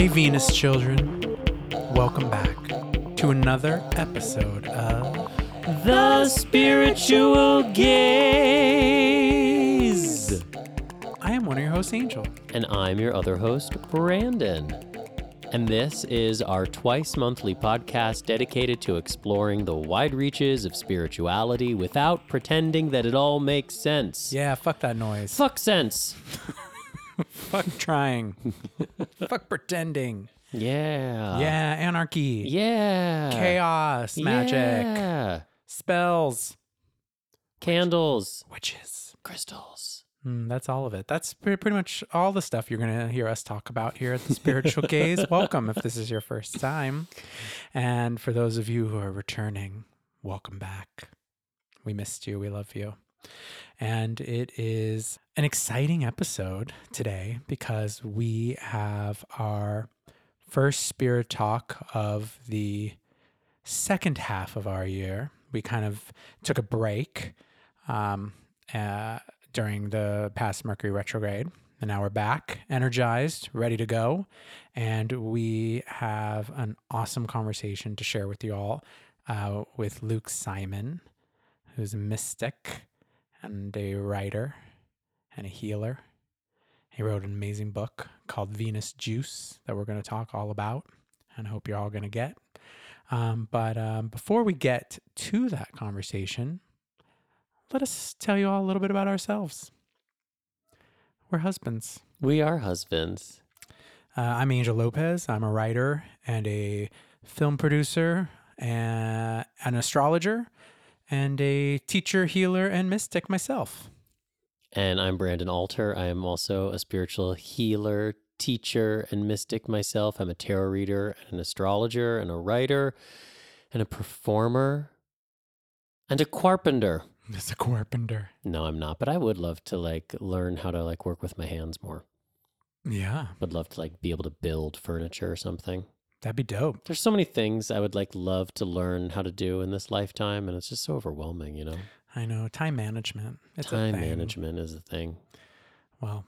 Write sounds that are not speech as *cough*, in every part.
Hey, Venus children. Welcome back to another episode of The Spiritual Gayz. I am one of your hosts, Angel. And I'm your other host, Brandon. And this is our twice monthly podcast dedicated to exploring the wide reaches of spirituality without pretending that it all makes sense. Yeah, fuck that noise. Fuck sense. *laughs* *laughs* Fuck trying. *laughs* fuck pretending. Yeah. yeah, anarchy. Yeah. Chaos, magic, Yeah. spells, Candles. witches. Crystals. Mm, that's all of it. That's pretty much all the stuff you're going to hear us talk about here at the Spiritual *laughs* Gayz. Welcome if this is your first time. And for those of you who are returning, welcome back. We missed you. We love you. And it is an exciting episode today because we have our first spirit talk of the second half of our year. We kind of took a break um, uh, during the past Mercury retrograde. And now we're back, energized, ready to go. And we have an awesome conversation to share with you all uh, with Luke Simon, who's a mystic and a writer and a healer. He wrote an amazing book called Venus Juice that we're going to talk all about and hope you're all going to get. Um, but um, before we get to that conversation, let us tell you all a little bit about ourselves. We're husbands. We are husbands. Uh, I'm Angel Lopez. I'm a writer and a film producer, and an astrologer, and a teacher, healer, and mystic myself. And I'm Brandon Alter. I am also a spiritual healer, teacher, and mystic myself. I'm a tarot reader, and an astrologer, and a writer, and a performer, and a carpenter. *laughs* It's a carpenter. No, I'm not, but I would love to like learn how to like work with my hands more. Yeah, Would love to like be able to build furniture or something. That'd be dope. There's so many things I would like love to learn how to do in this lifetime, and it's just so overwhelming, you know. I know time management. It's a Time management is the thing. Well,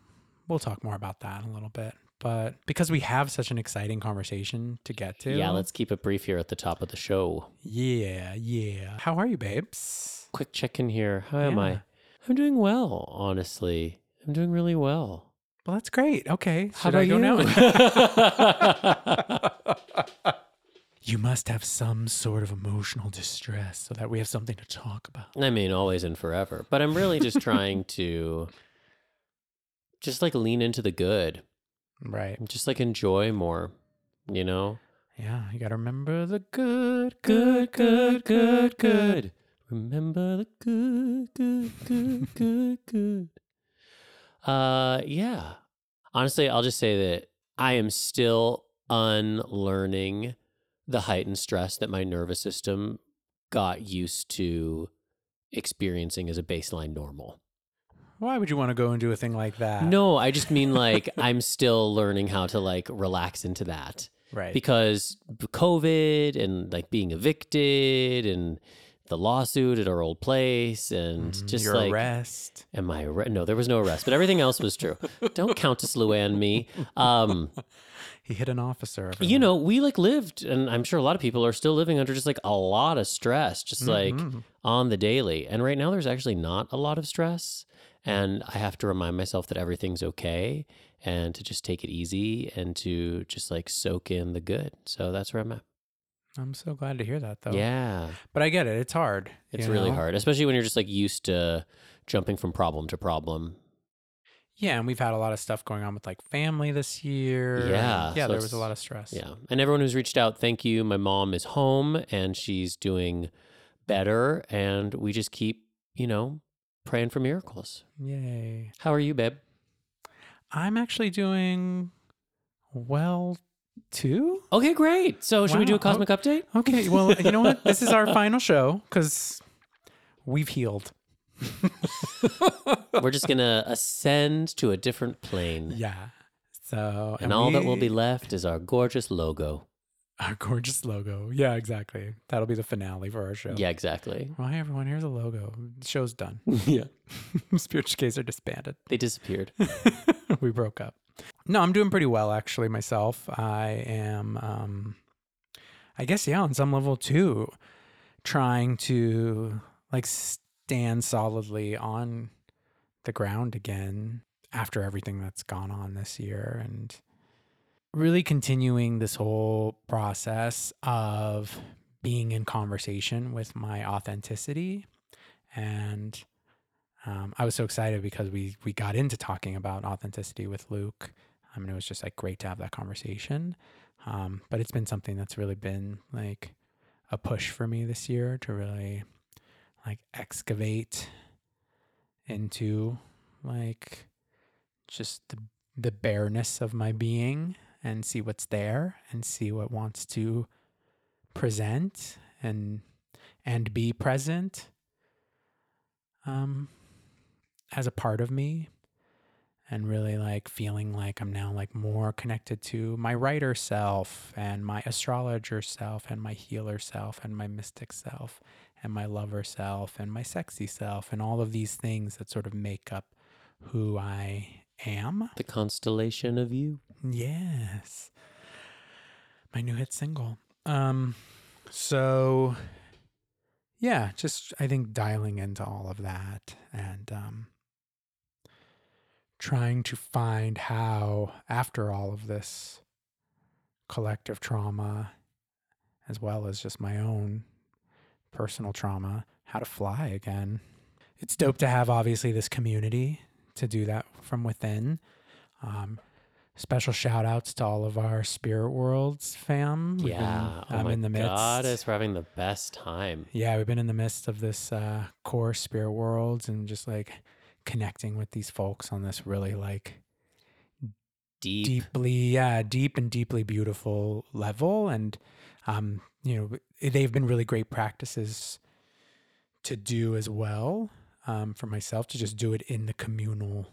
we'll talk more about that in a little bit. But because we have such an exciting conversation to get to, Yeah, let's keep it brief here at the top of the show. Yeah, yeah. How are you, babes? quick check in here. How am I? I'm doing well, honestly. I'm doing really well. Well, that's great. Okay, How should I about go you? now? *laughs* *laughs* you must have some sort of emotional distress so that we have something to talk about. I mean, always and forever. But I'm really just *laughs* trying to just like lean into the good. Right. Just like enjoy more, you know? Yeah, you got to remember the good, Good, good, good, good. Remember the good, good, good, good, good. Uh, yeah. Honestly, I'll just say that I am still unlearning the heightened stress that my nervous system got used to experiencing as a baseline normal. Why would you want to go and do a thing like that? No, I just mean like *laughs* I'm still learning how to like relax into that Right. because COVID and like being evicted and the lawsuit at our old place and Mm, just your like arrest. am I arre- no there was no arrest but everything else was true. *laughs* Don't Countess Luann me. Um *laughs* He hit an officer. you know we like lived and I'm sure a lot of people are still living under just like a lot of stress just like Mhm. on the daily. And right now there's actually not a lot of stress. And I have to remind myself that everything's okay and to just take it easy and to just like soak in the good. So that's where I'm at I'm so glad to hear that, though. yeah But I get it. It's hard. It's really know? hard, especially when you're just like used to jumping from problem to problem. Yeah, and we've had a lot of stuff going on with like family this year. Yeah, Yeah, so there was a lot of stress. Yeah. And everyone who's reached out, thank you. My mom is home and she's doing better. And we just keep, you know, praying for miracles. Yay. How are you, babe? I'm actually doing well too. Okay, great. So, should we do a cosmic update? Okay. Well, you know what? This is our *laughs* final show because we've healed. *laughs* We're just to ascend to a different plane. Yeah. So And, all that will we- be left is our gorgeous logo. our gorgeous logo. Yeah, exactly. That'll be the finale for our show. Yeah, exactly. Well, hey everyone, here's a logo. The show's done. *laughs* yeah. Spiritual Gayz are disbanded. They disappeared. we broke up. No, I'm doing pretty well actually myself. I am um I guess yeah, on some level too trying to like stand solidly on the ground again after everything that's gone on this year and really continuing this whole process of being in conversation with my authenticity and um, I was so excited because we we got into talking about authenticity with Luke. I mean, it was just like great to have that conversation. Um, but it's been something that's really been like a push for me this year to really like excavate into like just the the bareness of my being and see what's there and see what wants to present and and be present um as a part of me and really like feeling like I'm now like more connected to my writer self and my astrologer self and my healer self and my mystic self and my lover self and my sexy self and all of these things that sort of make up who I am. The constellation of you. Yes. My new hit single. Um so yeah, just I think dialing into all of that and um trying to find how, after all of this collective trauma, as well as just my own personal trauma, how to fly again. It's dope to have, obviously, this community to do that from within. Um, special shout outs to all of our Spirit Worlds fam. We've yeah. Been, um, oh my in the midst. Goddess, we're having the best time. Yeah, we've been in the midst of this uh, core Spirit Worlds and just like connecting with these folks on this really like deep. deeply yeah deep and deeply beautiful level. And um you know they've been really great practices to do as well um, for myself to just do it in the communal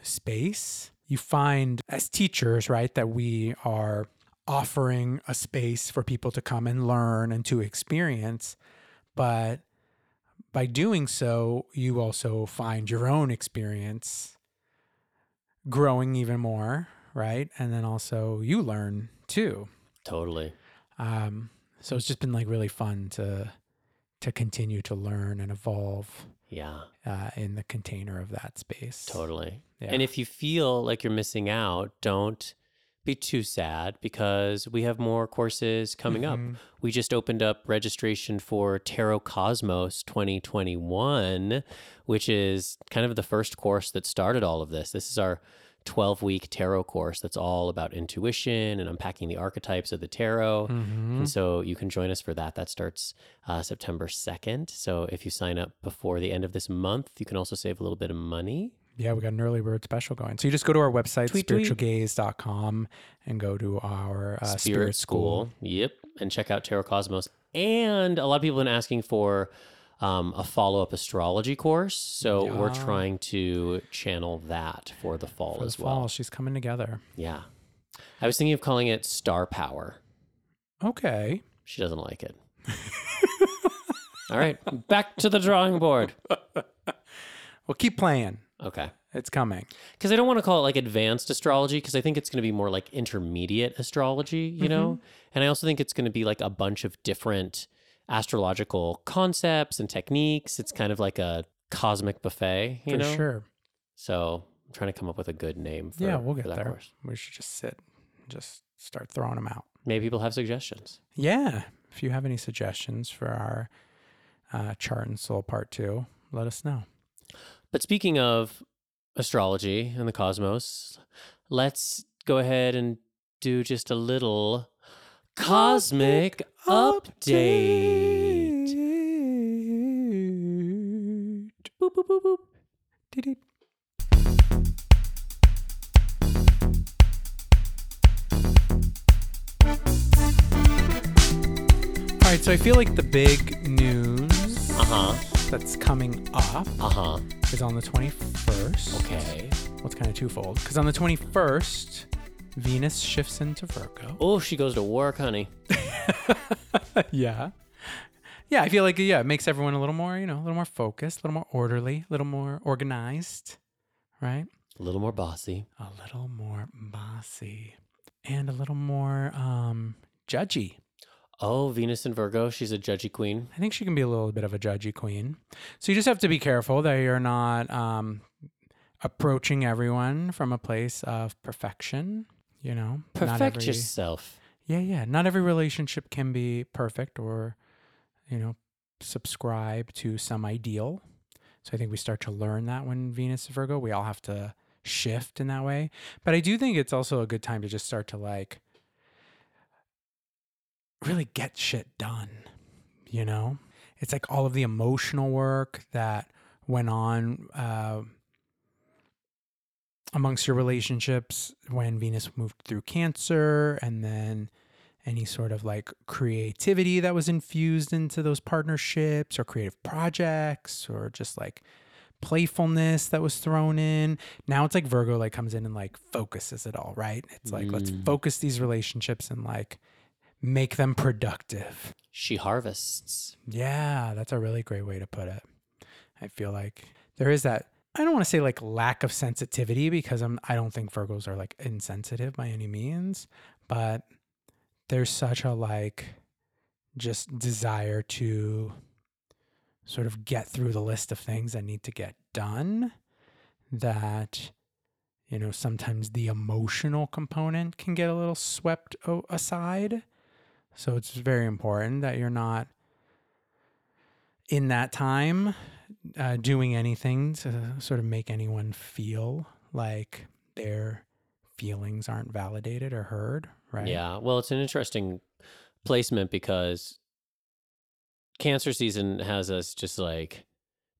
space. You find as teachers right that we are offering a space for people to come and learn and to experience but by doing so, you also find your own experience growing even more, right? And then also you learn too. Totally. Um, so it's just been like really fun to to continue to learn and evolve. Yeah. Uh, in the container of that space. Totally. Yeah. And if you feel like you're missing out, don't be too sad because we have more courses coming mm-hmm. up. We just opened up registration for Tarot Cosmos 2021, which is kind of the first course that started all of this. This is our 12 week tarot course that's all about intuition and unpacking the archetypes of the tarot. Mm-hmm. And so you can join us for that. That starts uh, September 2nd. So if you sign up before the end of this month, you can also save a little bit of money. Yeah, we got an early bird special going. So you just go to our website, tweet, spiritualgayz.com, and go to our uh, Spirit, Spirit School. School. Yep. And check out Tarot Cosmos. And a lot of people have been asking for um, a follow up astrology course. So yeah. we're trying to channel that for the fall for as the well. Fall. She's coming together. Yeah. I was thinking of calling it Star Power. Okay. She doesn't like it. *laughs* All right. Back to the drawing board. *laughs* well, keep playing. Okay. It's coming. Because I don't want to call it like advanced astrology because I think it's going to be more like intermediate astrology, you mm-hmm. know? And I also think it's going to be like a bunch of different astrological concepts and techniques. It's kind of like a cosmic buffet, you for know? sure. So I'm trying to come up with a good name for Yeah, we'll get there. Course. We should just sit and just start throwing them out. Maybe people have suggestions. Yeah. If you have any suggestions for our uh, chart and soul part two, let us know. But speaking of astrology and the cosmos, let's go ahead and do just a little cosmic, update. Boop, boop, boop, boop. Dee-dee. All right, so I feel like the big news Uh huh that's coming up Uh huh. Is on the 21st. Okay. Well, it's kind of twofold because on the 21st, Venus shifts into Virgo. Oh, she goes to work, honey. *laughs* yeah. Yeah, I feel like yeah, it makes everyone a little more, you know, a little more focused, a little more orderly, a little more organized, right? A little more bossy. a little more bossy, and a little more um, judgy. Oh, Venus and Virgo. She's a judgy queen. I think she can be a little bit of a judgy queen. So you just have to be careful that you're not um, approaching everyone from a place of perfection. You know, Not Perfect every- yourself. Yeah, yeah. Not every relationship can be perfect or, you know, subscribe to some ideal. So I think we start to learn that when Venus Virgo, we all have to shift in that way. But I do think it's also a good time to just start to like really get shit done, you know? It's like all of the emotional work that went on uh, amongst your relationships when Venus moved through Cancer, and then any sort of like creativity that was infused into those partnerships or creative projects or just like playfulness that was thrown in. Now it's like Virgo like comes in and like focuses it all, right? It's like let's Mm. focus these relationships and like make them productive. She harvests. Yeah, that's a really great way to put it. I feel like there is that I don't want to say like lack of sensitivity because I'm I don't think Virgos are like insensitive by any means, but there's such a like just desire to sort of get through the list of things that need to get done that you know sometimes the emotional component can get a little swept aside so it's very important that you're not in that time uh, doing anything to sort of make anyone feel like their feelings aren't validated or heard, right? Yeah. Well, it's an interesting placement because cancer season has us just like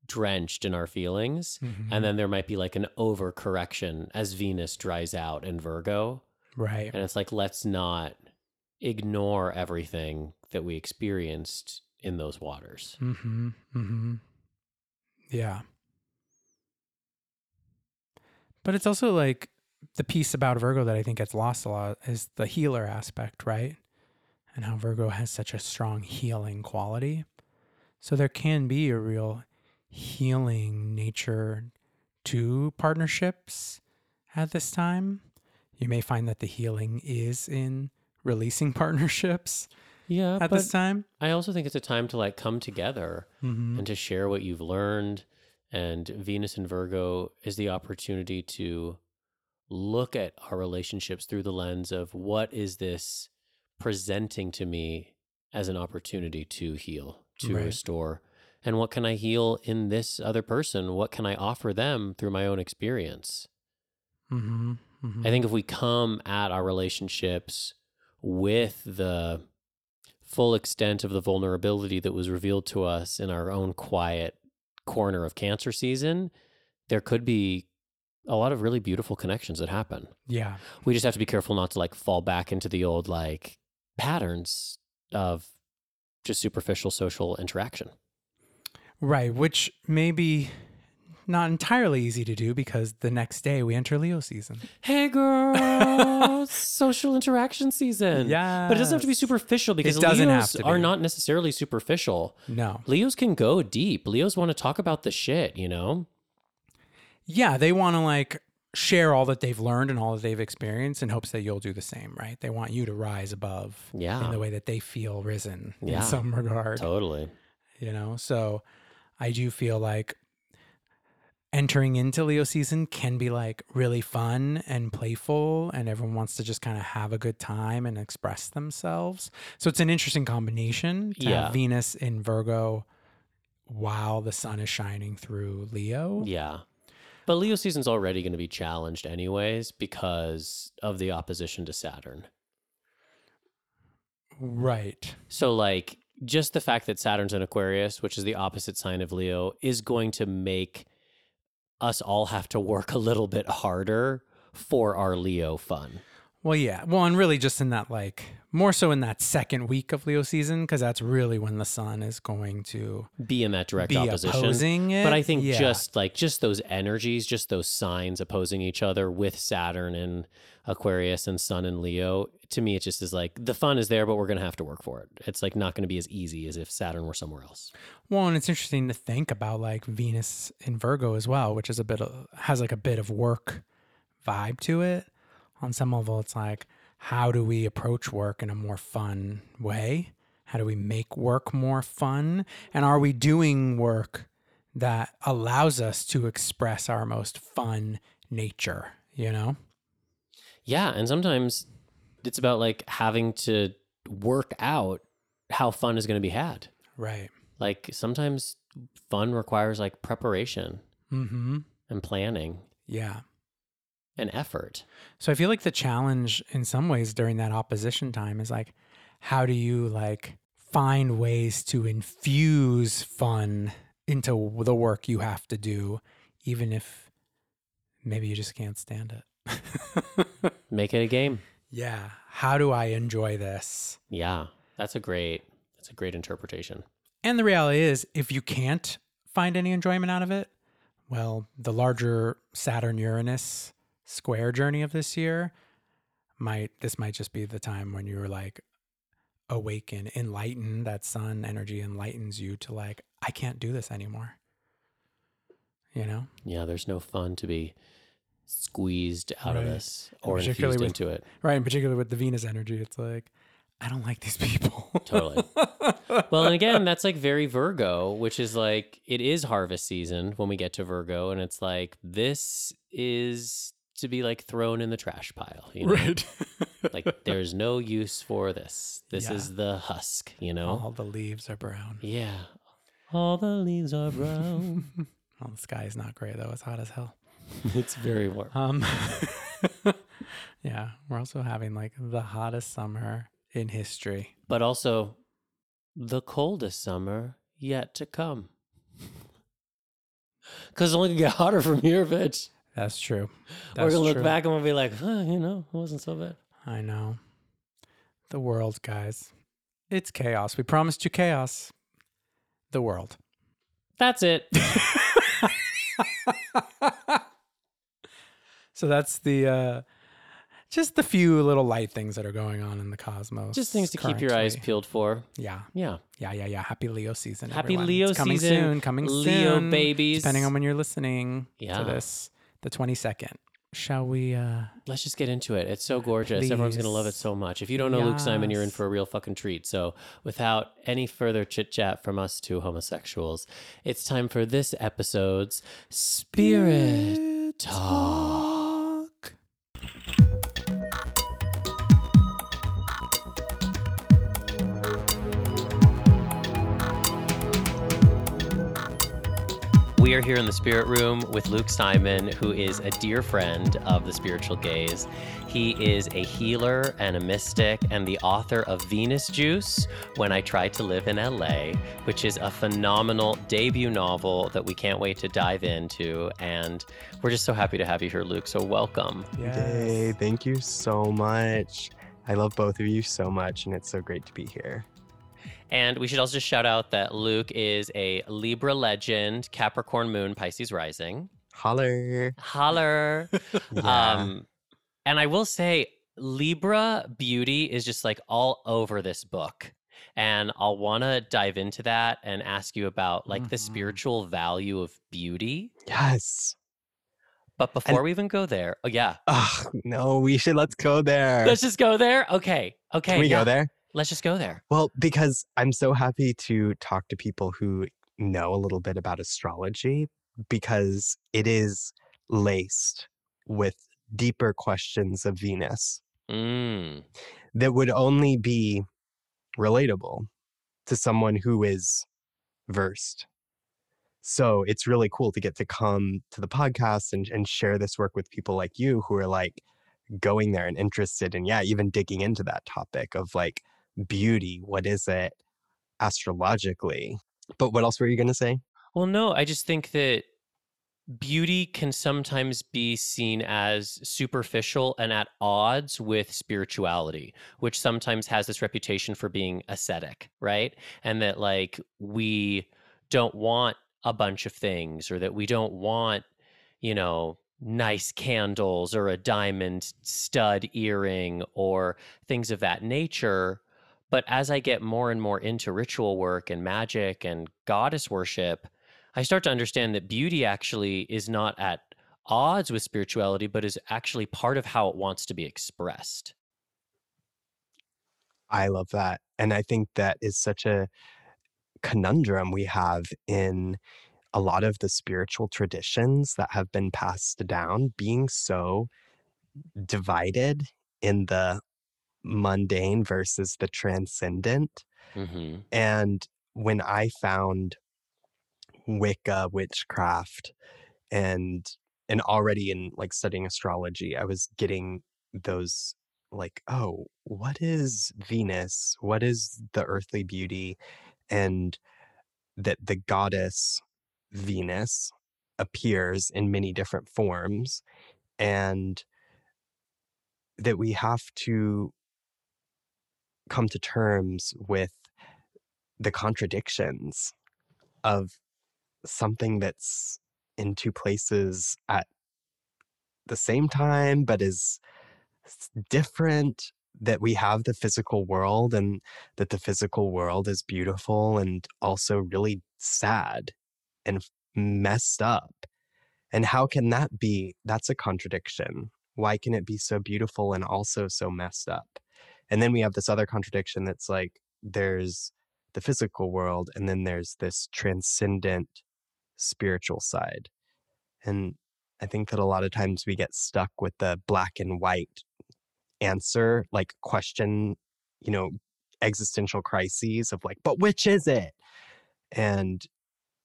drenched in our feelings. Mhm. And then there might be like an overcorrection as Venus dries out in Virgo. right. And it's like, let's not ignore everything that we experienced in those waters. Mm-hmm. Mm-hmm. Yeah. But it's also like the piece about Virgo that I think gets lost a lot is the healer aspect, right? And how Virgo has such a strong healing quality. So there can be a real healing nature to partnerships at this time. You may find that the healing is in releasing *laughs* partnerships Yeah. at this time. I also think it's a time to like come together Mm-hmm. and to share what you've learned. And Venus and Virgo is the opportunity to look at our relationships through the lens of what is this presenting to me as an opportunity to heal, to Right. restore, and what can I heal in this other person? What can I offer them through my own experience? Mm-hmm. Mm-hmm. I think if we come at our relationships with the full extent of the vulnerability that was revealed to us in our own quiet corner of cancer season, there could be a lot of really beautiful connections that happen. yeah. We just have to be careful not to like fall back into the old like patterns of just superficial social interaction. Right, which may be not entirely easy to do because the next day we enter Leo season. Hey girl, *laughs* social interaction season. Yeah. But it doesn't have to be superficial because doesn't have Leos are not necessarily superficial. No. Leos can go deep. Leos want to talk about the shit, you know? Yeah, they want to like share all that they've learned and all that they've experienced in hopes that you'll do the same, right? They want you to rise above Yeah. in the way that they feel risen Yeah. in some regard, Totally. you know? So I do feel like entering into Leo season can be like really fun and playful and everyone wants to just kind of have a good time and express themselves. So it's an interesting combination to Yeah. have Venus in Virgo while the sun is shining through Leo. Yeah. But Leo season's already going to be challenged anyways because of the opposition to Saturn. Right. So like just the fact that Saturn's in Aquarius, which is the opposite sign of Leo, is going to make us all have to work a little bit harder for our Leo fun. Well, yeah. Well, and really just in that, like, more so in that second week of Leo season, because that's really when the sun is going to Be in that direct opposition. But I think Yeah. just like just those energies, just those signs opposing each other with Saturn and Aquarius and Sun and Leo, to me it just is like the fun is there, but we're gonna have to work for it. It's like not gonna be as easy as if Saturn were somewhere else. Well, and it's interesting to think about like Venus in Virgo as well, which is a bit of, has like a bit of work vibe to it. On some level, it's like, how do we approach work in a more fun way? How do we make work more fun? And are we doing work that allows us to express our most fun nature? You know? Yeah, and sometimes it's about like having to work out how fun is gonna be had. Right. Like sometimes fun requires like preparation Mm hmm. and planning Yeah. and effort. So I feel like the challenge in some ways during that opposition time is like how do you like find ways to infuse fun into the work you have to do even if maybe you just can't stand it. *laughs* Make it a game. yeah, how do I enjoy this? Yeah. That's a great that's a great interpretation. And the reality is if you can't find any enjoyment out of it, well, the larger Saturn Uranus square journey of this year might this might just be the time when you're like awaken, enlighten that sun energy enlightens you to like I can't do this anymore. You know? Yeah, there's no fun to be squeezed out of Right. this or infused with- into it. Right, and particularly with the Venus energy, it's like I don't like these people. *laughs* Totally. Well, and again, that's like very Virgo, which is like it is harvest season when we get to Virgo, and it's like this is to be like thrown in the trash pile. You know? right. *laughs* Like there's no use for this. This Yeah. is the husk, you know? All the leaves are brown. Yeah. All the leaves are brown. *laughs* Well, the sky is not gray though. It's hot as hell. *laughs* it's very warm. Um, *laughs* yeah, we're also having like the hottest summer in history. But also the coldest summer yet to come. *laughs* Because it's only gonna get hotter from here, bitch. That's true. We're gonna look true. back and we'll be like, huh, you know, it wasn't so bad. I know. The world, guys. It's chaos. We promised you chaos. The world. That's it. So that's the uh just the few little light things that are going on in the cosmos. Just things to keep your eyes currently. peeled for. Yeah. Yeah. Yeah, yeah, yeah. Happy Leo season. Happy everyone. Leo It's coming season, soon. Coming soon. Leo soon. babies. Depending on when you're listening Yeah. to this, the 22nd. Shall we? uh Let's just get into it. It's so gorgeous. Everyone's going to love it so much. If you don't know Luke Simon, you're in for a real fucking treat. So, without any further chit chat from us two homosexuals, it's time for this episode's Spirit Talk you We are here in the spirit room with Luke Simon, who is a dear friend of the Spiritual Gayz. He is a healer and a mystic and the author of Venus Juice When I Tried to Live in LA, which is a phenomenal debut novel that we can't wait to dive into. And we're just so happy to have you here, Luke. So, welcome. Yay, thank you so much. I love both of you so much, and it's so great to be here. And we should also just shout out that Luke is a Libra legend, Capricorn moon, Pisces rising. Holler. Holler. *laughs* Yeah. Um, and I will say, Libra beauty is just like all over this book. And I'll want to dive into that and ask you about like the Mhm. spiritual value of beauty. yes. But before we even go there, oh, yeah, Oh, no, we should. Let's go there. let's just go there. Okay. Okay. Can we yeah, go there? Let's just go there. Well, because I'm so happy to talk to people who know a little bit about astrology because it is laced with deeper questions of Venus Mm. that would only be relatable to someone who is versed. So it's really cool to get to come to the podcast and, and share this work with people like you who are like going there and interested and yeah, even digging into that topic of like beauty. What is it astrologically? But what else were you going to say? Well, no, I just think that beauty can sometimes be seen as superficial and at odds with spirituality, which sometimes has this reputation for being ascetic, right? And that like we don't want a bunch of things or that we don't want, you know, nice candles or a diamond stud earring or things of that nature. But as I get more and more into ritual work and magic and goddess worship, I start to understand that beauty actually is not at odds with spirituality, but is actually part of how it wants to be expressed. I love that. And I think that is such a conundrum we have in a lot of the spiritual traditions that have been passed down being so divided in the mundane versus the transcendent. Mm-hmm. And when I found Wicca witchcraft and and already in like studying astrology, I was getting those like, oh, what is Venus? What is the earthly beauty? And that the goddess Venus appears in many different forms and that we have to come to terms with the contradictions of something that's in two places at the same time but is different that we have the physical world and that the physical world is beautiful and also really sad and messed up. And how can that be? That's a contradiction. Why can it be so beautiful and also so messed up and then we have this other contradiction that's like there's the physical world and then there's this transcendent spiritual side. And I think that a lot of times we get stuck with the black and white answer, like question, you know, existential crises of like, but which is it? And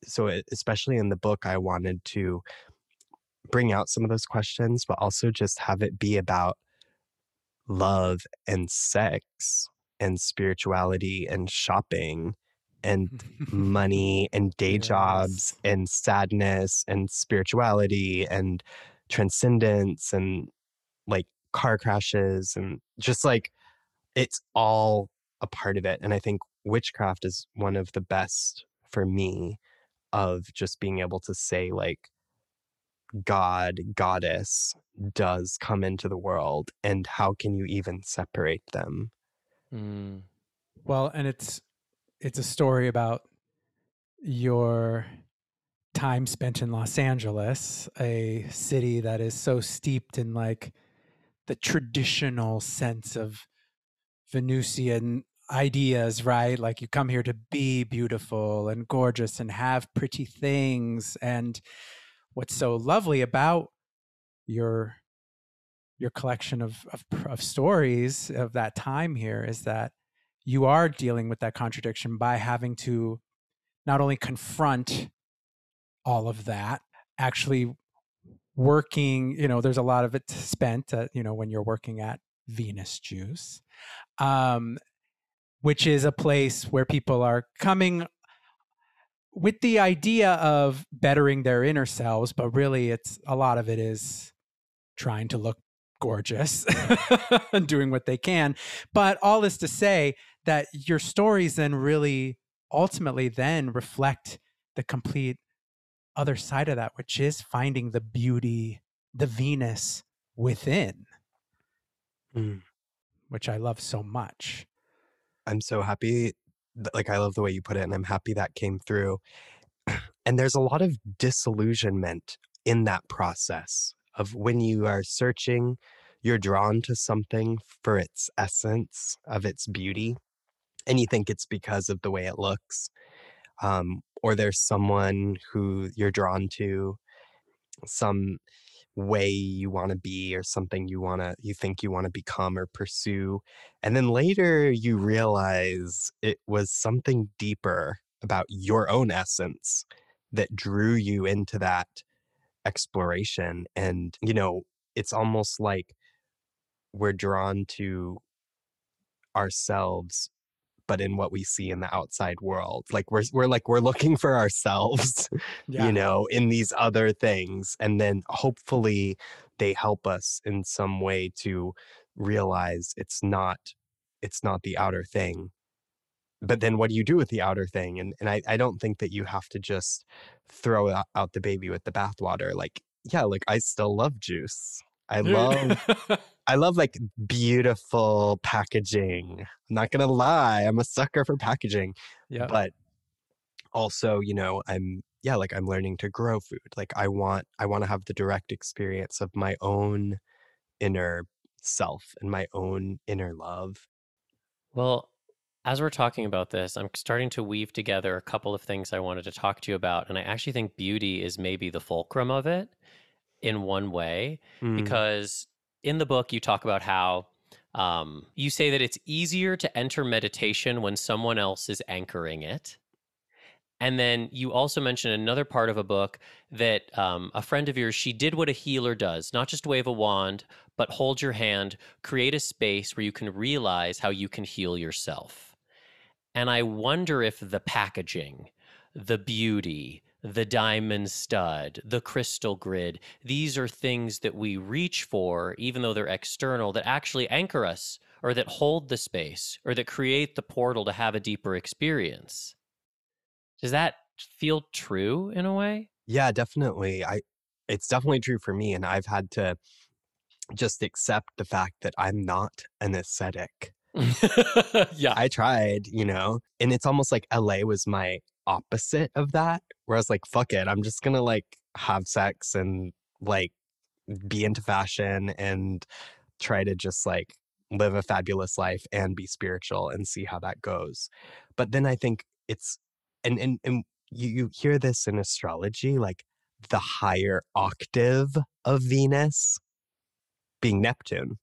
so, especially in the book, I wanted to bring out some of those questions, but also just have it be about love and sex and spirituality and shopping and *laughs* money and day yes. jobs and sadness and spirituality and transcendence and like car crashes and just like it's all a part of it and i think witchcraft is one of the best for me of just being able to say like god goddess does come into the world and how can you even separate them mm. well and it's it's a story about your time spent in Los Angeles, a city that is so steeped in like the traditional sense of Venusian ideas, right? Like you come here to be beautiful and gorgeous and have pretty things. And what's so lovely about your your collection of, of, of stories of that time here is that you are dealing with that contradiction by having to not only confront all of that, actually working, you know, there's a lot of it spent, uh, you know, when you're working at Venus Juice, um, which is a place where people are coming with the idea of bettering their inner selves, but really it's a lot of it is trying to look gorgeous *laughs* and doing what they can. But all this to say that your stories then really ultimately then reflect the complete other side of that, which is finding the beauty, the Venus within, mm. which I love so much. I'm so happy. Like, I love the way you put it, and I'm happy that came through. *clears throat* And there's a lot of disillusionment in that process of when you are searching, you're drawn to something for its essence of its beauty, and you think it's because of the way it looks. Um, or there's someone who you're drawn to, some way you want to be or something you want to you think you want to become or pursue and then later you realize it was something deeper about your own essence that drew you into that exploration and you know it's almost like we're drawn to ourselves but in what we see in the outside world. Like we're we're like we're looking for ourselves, *laughs* Yeah. you know, in these other things. And then hopefully they help us in some way to realize it's not it's not the outer thing. But then what do you do with the outer thing? And and I, I don't think that you have to just throw out, out the baby with the bathwater. Like, yeah, like I still love juice. I love *laughs* I love like beautiful packaging. I'm not gonna lie, I'm a sucker for packaging. yeah. But also, you know, I'm yeah, like I'm learning to grow food. Like I want I want to have the direct experience of my own inner self and my own inner love. Well, as we're talking about this, I'm starting to weave together a couple of things I wanted to talk to you about. And I actually think beauty is maybe the fulcrum of it in one way, Mm, because in the book, you talk about how um, you say that it's easier to enter meditation when someone else is anchoring it. And then you also mention another part of a book that um, a friend of yours, she did what a healer does, not just wave a wand, but hold your hand, create a space where you can realize how you can heal yourself. And I wonder if the packaging, the beauty, the diamond stud, the crystal grid, these are things that we reach for, even though they're external, that actually anchor us or that hold the space or that create the portal to have a deeper experience. Does that feel true in a way? Yeah, definitely. I it's definitely true for me. And I've had to just accept the fact that I'm not an ascetic. *laughs* yeah. I tried, you know, and it's almost like LA was my opposite of that, where I was like, fuck it, I'm just gonna like have sex and like be into fashion and try to just like live a fabulous life and be spiritual and see how that goes. But then I think it's and and and you, you hear this in astrology, like the higher octave of Venus being Neptune.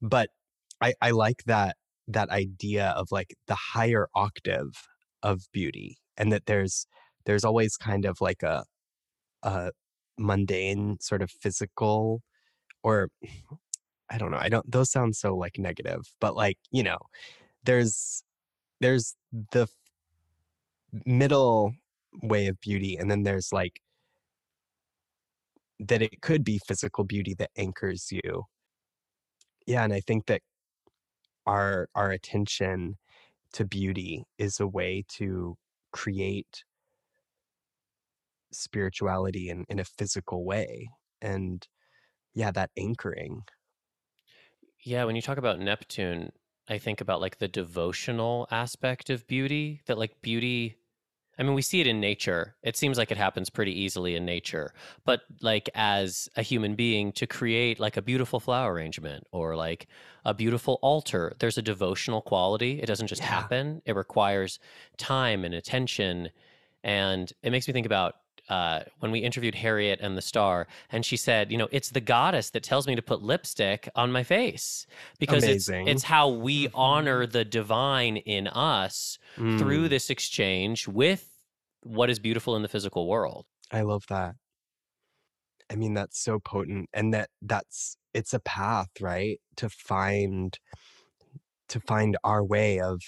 But I, I like that that idea of like the higher octave of beauty and that there's there's always kind of like a a mundane sort of physical or I don't know. I don't those sound so like negative, but like, you know, there's there's the middle way of beauty and then there's like that it could be physical beauty that anchors you. Yeah, and I think that our our attention to beauty is a way to create spirituality in, in a physical way. And yeah, that anchoring. Yeah, when you talk about Neptune, I think about like the devotional aspect of beauty, that like beauty I mean, we see it in nature. It seems like it happens pretty easily in nature. But like as a human being to create like a beautiful flower arrangement or like a beautiful altar, there's a devotional quality. It doesn't just Yeah. happen. It requires time and attention. And it makes me think about uh, when we interviewed Harriet and the Star, and she said, you know, it's the goddess that tells me to put lipstick on my face because it's Amazing. it's how we honor the divine in us through Mm, this exchange with what is beautiful in the physical world. I love that. I mean, that's so potent. And that that's it's a path, right? To find to find our way of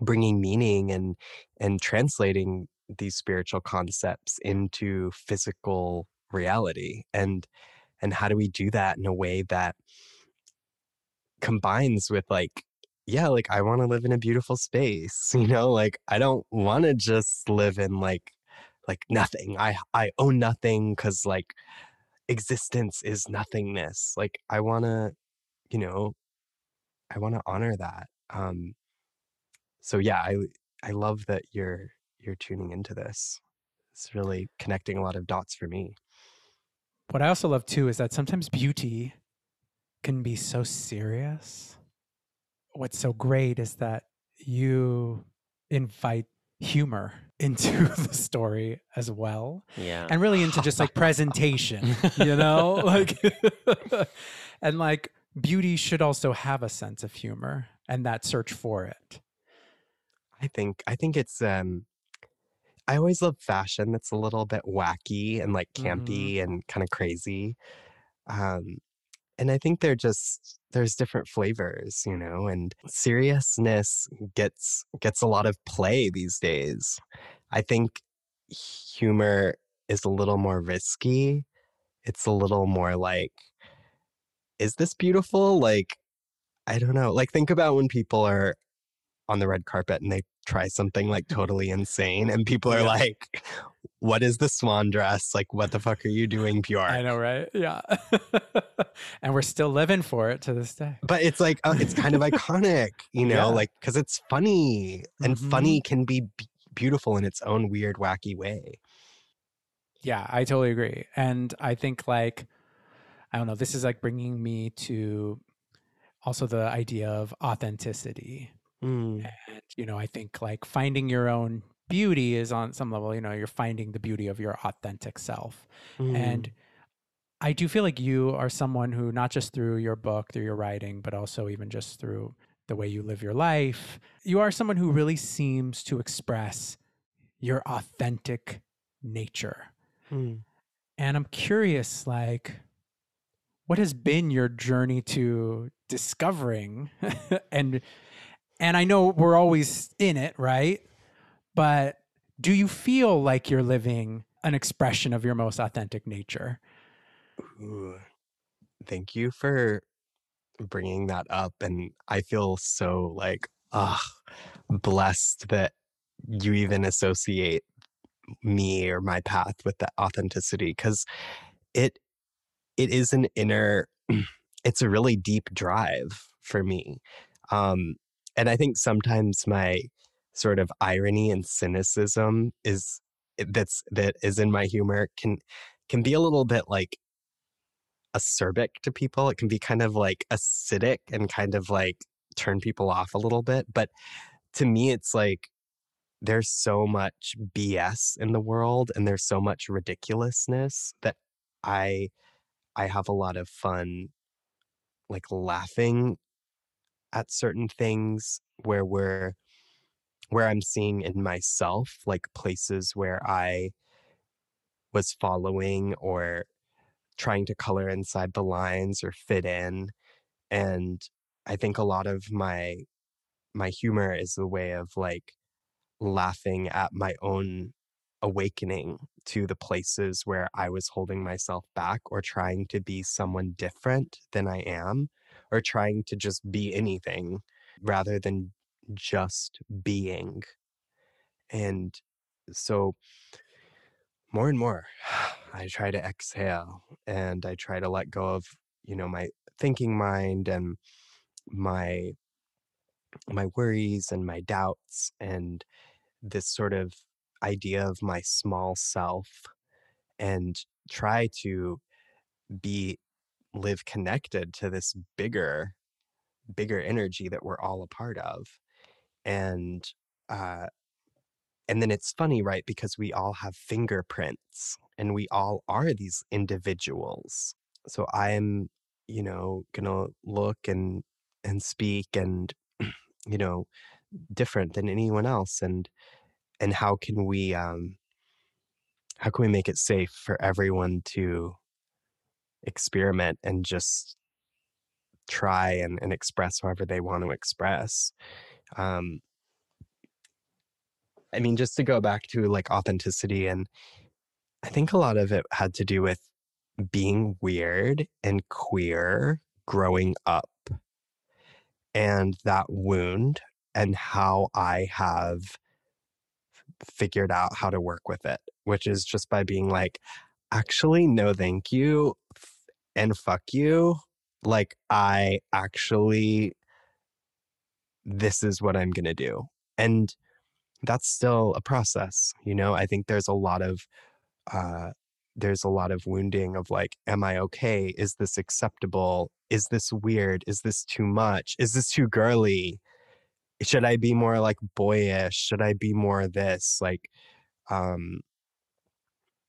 bringing meaning and and translating these spiritual concepts into physical reality and and how do we do that in a way that combines with like yeah like i want to live in a beautiful space *laughs* you know like i don't want to just live in like like nothing. I i own nothing cuz like existence is nothingness. Like i want to you know i want to honor that um so yeah i i love that you're you're tuning into this. It's really connecting a lot of dots for me. What I also love too is that sometimes beauty can be so serious. What's so great is that you invite humor *laughs* into the story as well Yeah. and really into *laughs* just like presentation, you know? *laughs* Like and like beauty should also have a sense of humor and that search for it. I think I think it's um I always love fashion that's a little bit wacky and like campy and kind of crazy. Um and I think they're just there's different flavors, you know, and seriousness gets gets a lot of play these days. I think humor is a little more risky. It's a little more like is this beautiful? Like I don't know. Like think about when people are on the red carpet and they try something like *laughs* totally insane and people are Yeah. like what is the swan dress? Like what the fuck are you doing, Bjork? I know, right? Yeah. *laughs* and we're still living for it to this day. but it's like uh, it's kind of iconic you know Yeah. like because it's funny and Mhm. funny can be b- beautiful in its own weird wacky way Yeah, I totally agree. And I think like I don't know, this is like bringing me to also the idea of authenticity. Mm, And you know, I think like finding your own beauty is on some level, you know, you're finding the beauty of your authentic self. mm, And I do feel like you are someone who, not just through your book, through your writing, but also even just through the way you live your life, you are someone who really seems to express your authentic nature. mm. And I'm curious, like, what has been your journey to discovering *laughs* and and I know we're always in it, right? But do you feel like you're living an expression of your most authentic nature? Ooh. thank you for bringing that up and i feel so like ah blessed that you even associate me or my path with that authenticity because it it is an inner *clears throat* it's a really deep drive for me um and i think sometimes my sort of irony and cynicism is eh, that's that is in my humor can can be a little bit like acerbic to people. It can be kind of like acidic and kind of like turn people off a little bit but to me it's like there's so much BS in the world and there's so much ridiculousness that I I have a lot of fun like laughing at certain things where we're where I'm seeing in myself like places where I was following or trying to color inside the lines or fit in and I think a lot of my my humor is a way of like laughing at my own awakening to the places where I was holding myself back or trying to be someone different than I am or trying to just be anything rather than just being. And so more and more *sighs* I try to exhale and I try to let go of, you know, my thinking mind and my my worries and my doubts and this sort of idea of my small self and try to be live connected to this bigger bigger energy that we're all a part of and uh and then it's funny right because we all have fingerprints and we all are these individuals. So i'm you know gonna look and and speak and *clears throat* you know different than anyone else and and how can we um how can we make it safe for everyone to experiment and just try and, and express however they want to express um i mean just to go back to like authenticity and i think a lot of it had to do with being weird and queer growing up and that wound and how I have figured out how to work with it, which is just by being like, actually, no, thank you. And fuck you. Like, I actually, this is what I'm going to do. And that's still a process. You know, I think there's a lot of, uh, there's a lot of wounding of like, am I okay? Is this acceptable? Is this weird? Is this too much? Is this too girly? Should I be more like boyish? Should I be more this? Like, um,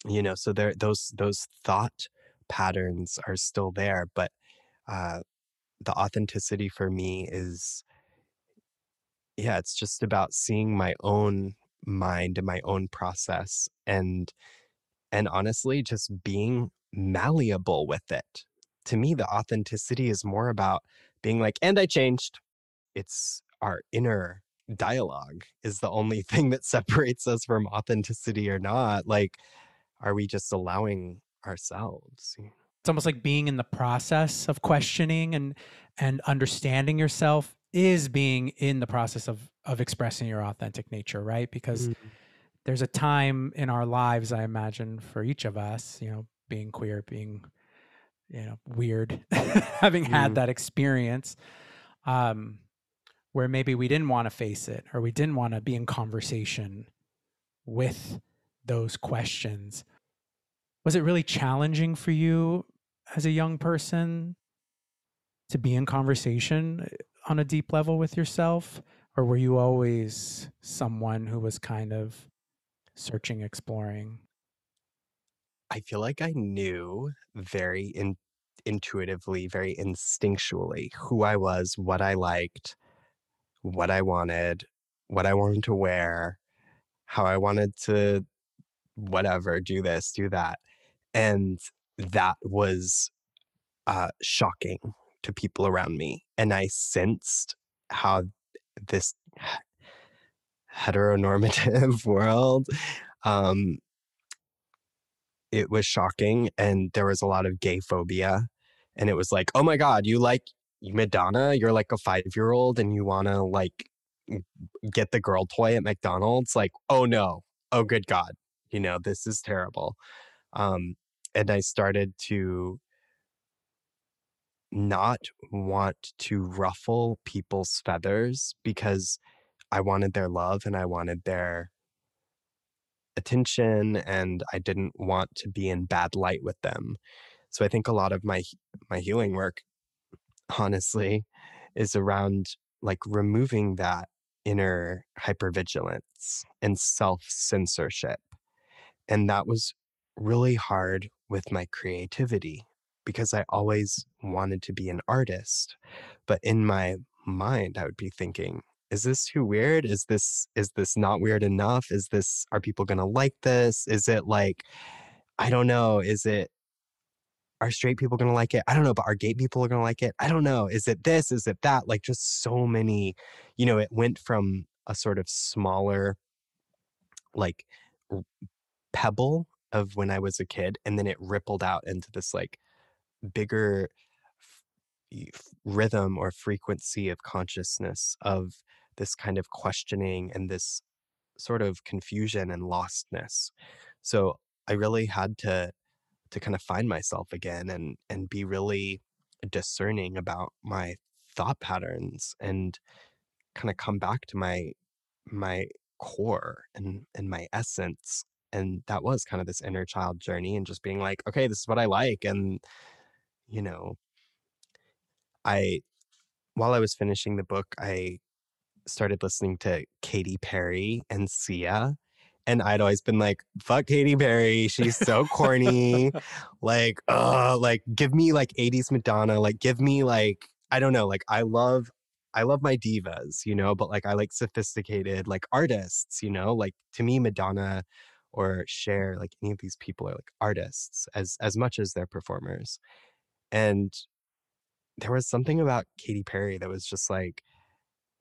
you know, so there those those thought patterns are still there, but uh the authenticity for me is yeah, it's just about seeing my own mind and my own process and and honestly just being malleable with it to me, the authenticity is more about being like, and I changed. It's our inner dialogue is the only *laughs* thing that separates us from authenticity or not. Like, are we just allowing ourselves? It's almost like being in the process of questioning and and understanding yourself is being in the process of of expressing your authentic nature, right? Because Mm. there's a time in our lives, I imagine, for each of us, you know, being queer, being, you know, weird, *laughs* having had Mm. that experience, um, where maybe we didn't want to face it or we didn't want to be in conversation with those questions. Was it really challenging for you as a young person to be in conversation on a deep level with yourself? Or were you always someone who was kind of searching, exploring? I feel like I knew very in, intuitively, very instinctually who I was, what I liked, what I wanted, what I wanted to wear, how I wanted to whatever, do this, do that. And that was uh, shocking to people around me. And I sensed how this heteronormative *laughs* world um, it was shocking and there was a lot of gay phobia and it was like oh my god you like madonna? You're like a five year old and you want to like get the girl toy at mcdonald's? Like oh no. Oh good god. You know this is terrible. Um and i started to not want to ruffle people's feathers because i wanted their love and i wanted their attention and I didn't want to be in bad light with them. So I think a lot of my my healing work honestly is around like removing that inner hypervigilance and self-censorship. And that was really hard with my creativity because I always wanted to be an artist. But in my mind I would be thinking is this too weird? Is this is this not weird enough? Is this are people going to like this? Is it like i don't know is it are straight people going to like it? I don't know but are gay people going to like it? I don't know is it this? Is it that? Like just so many you know it went from a sort of smaller like pebble of when i was a kid and then it rippled out into this like bigger f- rhythm or frequency of consciousness of this kind of questioning and this sort of confusion and lostness. So I really had to to kind of find myself again and and be really discerning about my thought patterns and kind of come back to my my core and and my essence and that was kind of this inner child journey and just being like okay this is what i like and you know i while i was finishing the book i started listening to Katy Perry and Sia. And I'd always been like, fuck Katy Perry. She's so corny. *laughs* like, uh, like give me like 80s Madonna. Like give me like, I don't know, like I love I love my divas, you know, but like I like sophisticated like artists, you know, like to me Madonna or Cher, like any of these people are like artists as as much as they're performers. And there was something about Katy Perry that was just like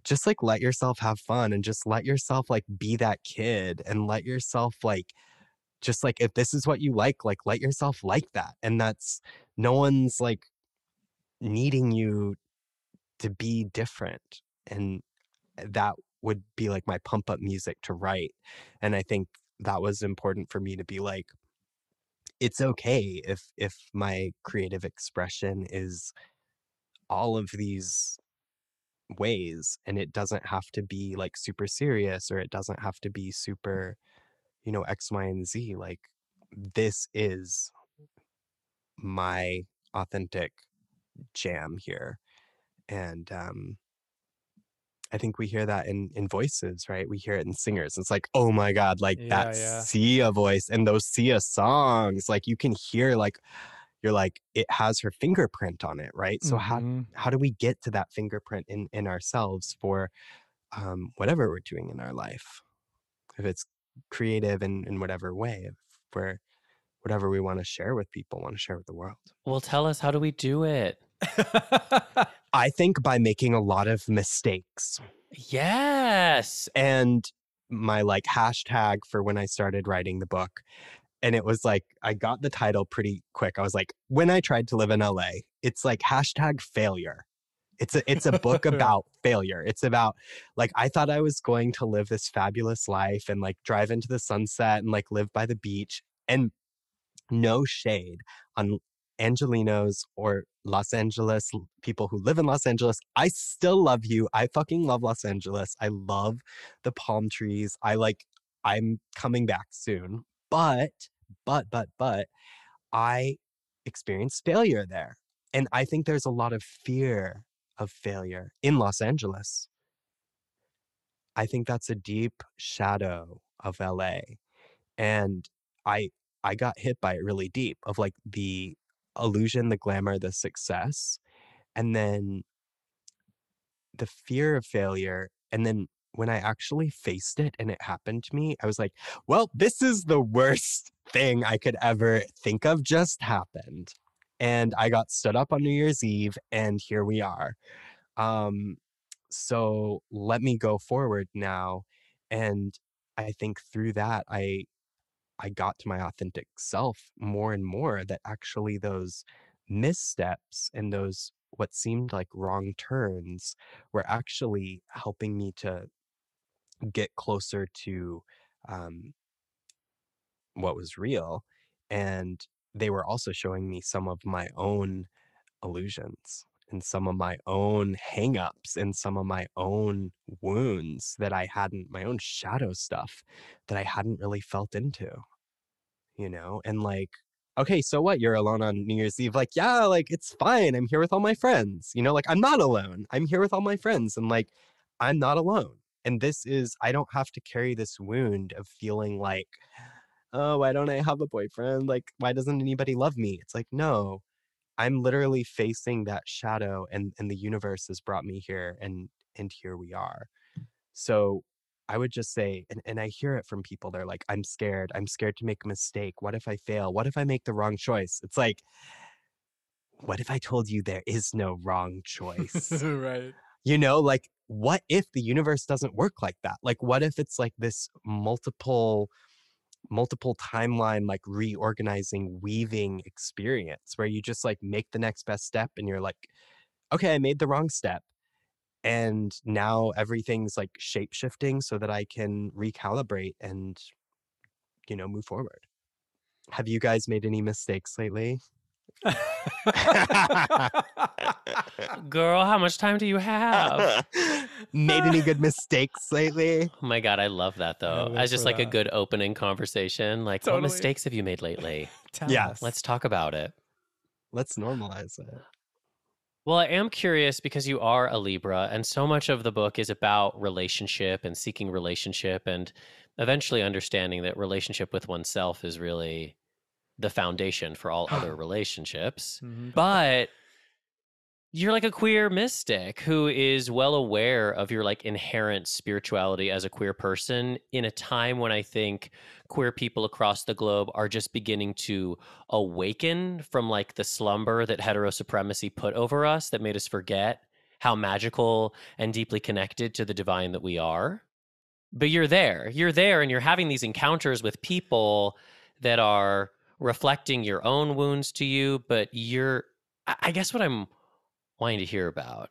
just like let yourself have fun and just let yourself like be that kid and let yourself like just like if this is what you like like let yourself like that and that's no one's like needing you to be different and that would be like my pump up music to write and i think that was important for me to be like it's okay if if my creative expression is all of these ways and it doesn't have to be like super serious or it doesn't have to be super you know x y and z like this is my authentic jam here. And um I think we hear that in in voices, right? We hear it in singers. It's like, oh my god, like Yeah, that yeah. Sia voice and those Sia songs, like you can hear like you're like it has her fingerprint on it, right? So how Mhm. how do we get to that fingerprint in in ourselves for um, whatever we're doing in our life if it's creative in in whatever way if we're whatever we want to share with people, want to share with the world. Well, tell us, how do we do it? *laughs* *laughs* I think by making a lot of mistakes. Yes. And my like hashtag for when I started writing the book. And it was like, I got the title pretty quick. I was like, when I tried to live in LA, it's like hashtag failure. It's a it's a book *laughs* about failure. It's about like I thought I was going to live this fabulous life and like drive into the sunset and like live by the beach and no shade on Angelenos or Los Angeles people who live in Los Angeles. I still love you. I fucking love Los Angeles. I love the palm trees. I like I'm coming back soon. But but but but I experienced failure there. And I think there's a lot of fear of failure in Los Angeles. I think that's a deep shadow of LA. And I I got hit by it really deep of like the illusion, the glamour, the success, and then the fear of failure. And then when I actually faced it and it happened to me, I was like, well, this is the worst *laughs* thing I could ever think of just happened. And I got stood up on New Year's Eve, and here we are. Um, so let me go forward now. And I think through that, I I got to my authentic self more and more that actually those missteps and those what seemed like wrong turns were actually helping me to get closer to um, what was real. And they were also showing me some of my own illusions and some of my own hangups and some of my own wounds that I hadn't, my own shadow stuff that I hadn't really felt into, you know? And like, okay, so what? You're alone on New Year's Eve. Like, yeah, like it's fine. I'm here with all my friends, you know? Like, I'm not alone. I'm here with all my friends and like, I'm not alone. And this is, I don't have to carry this wound of feeling like, oh, why don't I have a boyfriend? Like, why doesn't anybody love me? It's like, no, I'm literally facing that shadow and and the universe has brought me here and and here we are. So I would just say, and, and I hear it from people, they're like, I'm scared. I'm scared to make a mistake. What if I fail? What if I make the wrong choice? It's like, what if I told you there is no wrong choice? *laughs* right. you know, like, what if the universe doesn't work like that? Like, what if it's like this multiple multiple timeline like reorganizing weaving experience where you just like make the next best step and you're like okay i made the wrong step. And now everything's like shape shifting so that i can recalibrate and you know move forward. Have you guys made any mistakes lately *laughs* *laughs* Girl, how much time do you have? *laughs* made any good mistakes lately Oh my god, I love that though. live As just for like a good opening conversation. Like, what mistakes have you made lately? *laughs* Tell Yes. Let's talk about it. let's normalize it Well, I am curious because you are a Libra, and so much of the book is about relationship and seeking relationship, and eventually understanding that relationship with oneself is really the foundation for all other *gasps* relationships. Mhm. But you're like a queer mystic who is well aware of your like inherent spirituality as a queer person in a time when I think queer people across the globe are just beginning to awaken from like the slumber that hetero supremacy put over us that made us forget how magical and deeply connected to the divine that we are. But you're there. You're there and you're having these encounters with people that are reflecting your own wounds to you, but you're I guess what I'm wanting to hear about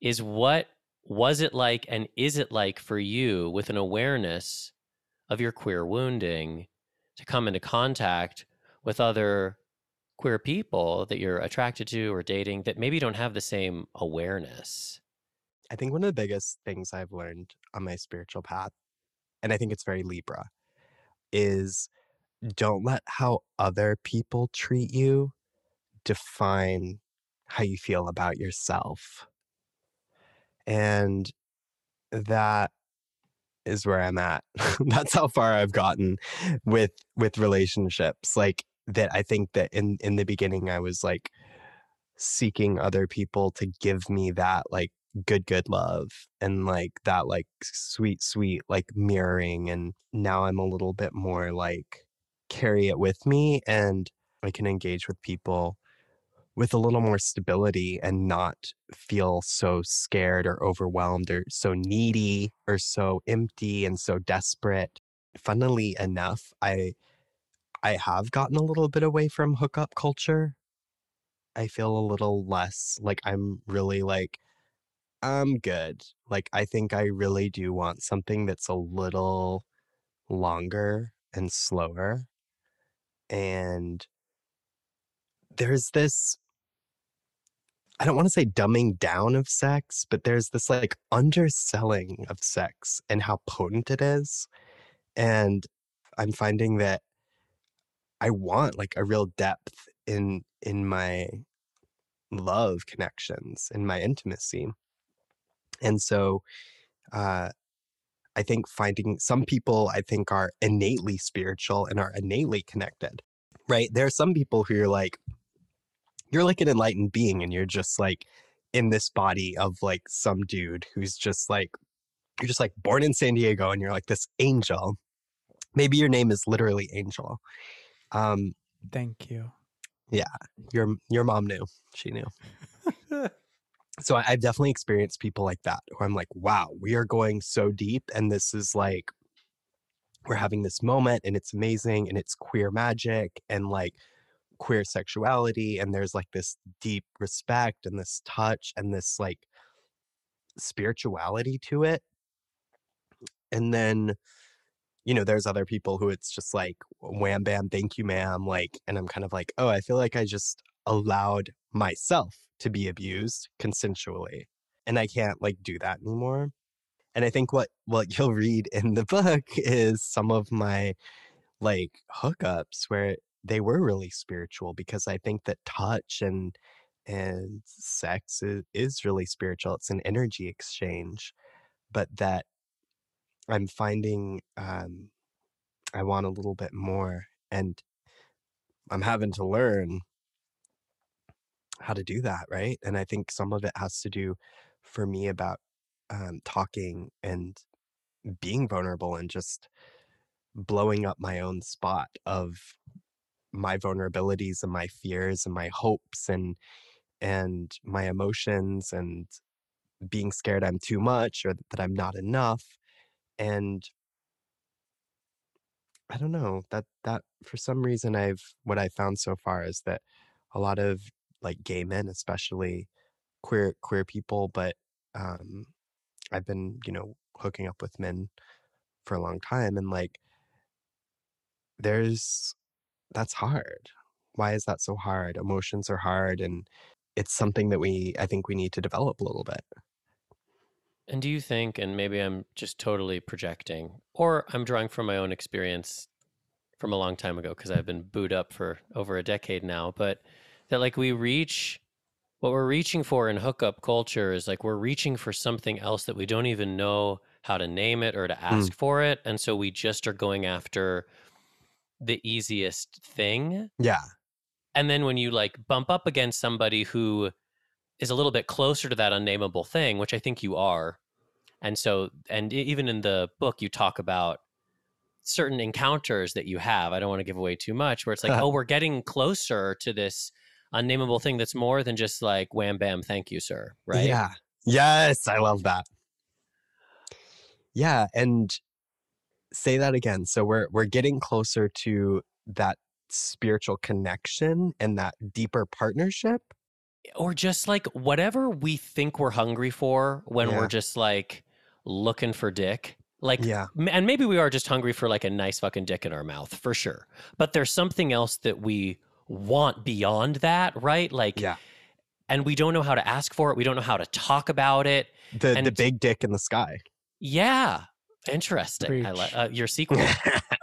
is what was it like and is it like for you with an awareness of your queer wounding to come into contact with other queer people that you're attracted to or dating that maybe don't have the same awareness? I think one of the biggest things I've learned on my spiritual path, and I think it's very Libra, is don't let how other people treat you define how you feel about yourself. And that is where I'm at. *laughs* That's how far I've gotten with with relationships. Like that I think that in in the beginning I was like seeking other people to give me that like good good love and like that like sweet sweet like mirroring and now i'm a little bit more like carry it with me and I can engage with people with a little more stability and not feel so scared or overwhelmed or so needy or so empty and so desperate. Funnily enough, I I have gotten a little bit away from hookup culture. I feel a little less like I'm really like I'm good. Like I think I really do want something that's a little longer and slower. And there's this I don't want to say dumbing down of sex, but there's this like underselling of sex and how potent it is. And I'm finding that I want like a real depth in in my love connections, in my intimacy. And so uh I think finding some people I think are innately spiritual and are innately connected. Right? There are some people who are like you're like an enlightened being and you're just like in this body of like some dude who's just like you're just like born in San Diego and you're like this angel. Maybe your name is literally Angel. Um Thank you. Yeah, your your mom knew. She knew. *laughs* So I, I've definitely experienced people like that where I'm like, wow, we are going so deep and this is like we're having this moment and it's amazing and it's queer magic and like queer sexuality and there's like this deep respect and this touch and this like spirituality to it. And then you know there's other people who it's just like wham bam thank you ma'am like and i'm kind of like oh i feel like i just allowed myself to be abused consensually and i can't like do that anymore and i think what what you'll read in the book *laughs* is some of my like hookups where they were really spiritual because i think that touch and and sex is, is really spiritual it's an energy exchange but that i'm finding um i want a little bit more and i'm having to learn how to do that right? And i think some of it has to do for me about um talking and being vulnerable and just blowing up my own spot of my vulnerabilities and my fears and my hopes and and my emotions and being scared I'm too much or that I'm not enough. And I don't know that that for some reason I've what I found so far is that a lot of like gay men especially queer queer people but um I've been you know hooking up with men for a long time and like there's that's hard. Why is that so hard? Emotions are hard and it's something that we I think we need to develop a little bit. And do you think, and maybe I'm just totally projecting, or I'm drawing from my own experience from a long time ago because I've been booed up for over a decade now, but that like we reach what we're reaching for in hookup culture is like we're reaching for something else that we don't even know how to name it or to hmm. ask for it. And so we just are going after the easiest thing. Yeah. And then when you like bump up against somebody who is a little bit closer to that unnameable thing, which I think you are. And so, and even in the book, you talk about certain encounters that you have. I don't want to give away too much, where it's like, *laughs* oh, we're getting closer to this unnameable thing that's more than just like wham bam, thank you, sir. Right. Yeah. Yes, I love that. Yeah, and say that again. So we're we're getting closer to that spiritual connection and that deeper partnership. Or just like whatever we think we're hungry for when Yeah. we're just like looking for dick. Like, Yeah. And maybe we are just hungry for like a nice fucking dick in our mouth for sure but there's something else that we want beyond that right? Like Yeah. and we don't know how to ask for it. We don't know how to talk about it. The the big dick in the sky. yeah. Interesting. I like uh, your sequel. *laughs* *laughs*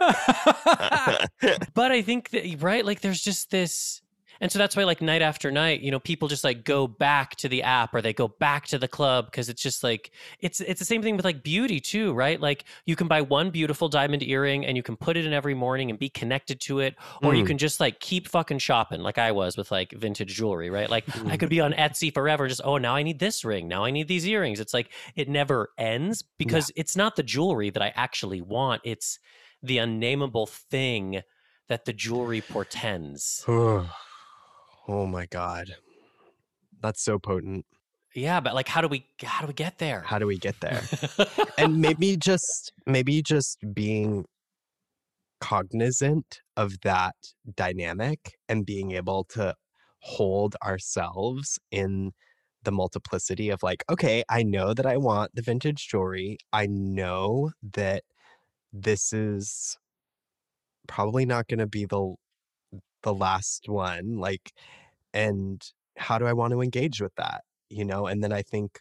But i think that right? Like there's just this and so that's why like night after night you know people just like go back to the app or they go back to the club because it's just like it's it's the same thing with like beauty too right? Like you can buy one beautiful diamond earring and you can put it in every morning and be connected to it or you Mm. can just like keep fucking shopping like i was with like vintage jewelry right? Like i could be on etsy forever just oh now i need this ring. Now i need these earrings. It's like it never ends because it's not the jewelry that i actually want it's the unnameable thing that the jewelry portends. Oh my god. That's so potent. Yeah, but like, how do we how do we get there? How do we get there? and *laughs* maybe just maybe just being cognizant of that dynamic and being able to hold ourselves in the multiplicity of like okay i know that i want the vintage jewelry i know that this is probably not going to be the the last one like and how do i want to engage with that you know? And then i think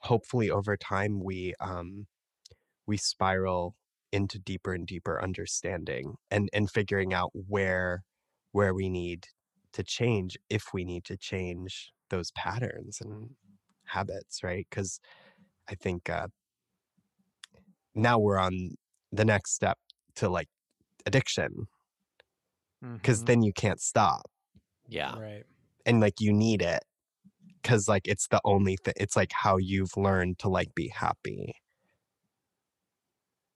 hopefully over time we um we spiral into deeper and deeper understanding and and figuring out where where we need to change if we need to change those patterns and habits right? Because i think uh now we're on the next step to like addiction because Mhm. then you can't stop yeah. right. and like you need it because like it's the only thing it's like how you've learned to like be happy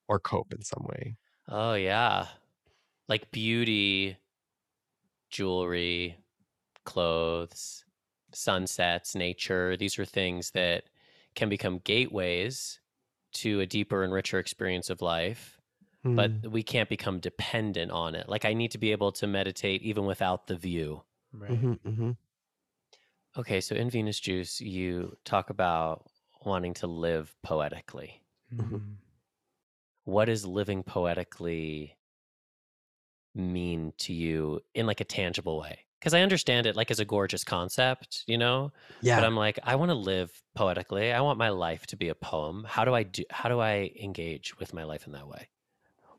or cope in some way Oh yeah. Like beauty, jewelry, clothes, sunsets, nature. These are things that can become gateways to a deeper and richer experience of life, Mm. but we can't become dependent on it. Like I need to be able to meditate even without the view. Right. Mhm, mhm. Okay, so in Venus Juice, you talk about wanting to live poetically. Mhm. What does living poetically mean to you in like a tangible way? Because I understand it like as a gorgeous concept, you know, yeah but I'm like, I want to live poetically. I want my life to be a poem. How do I do? How do I engage with my life in that way?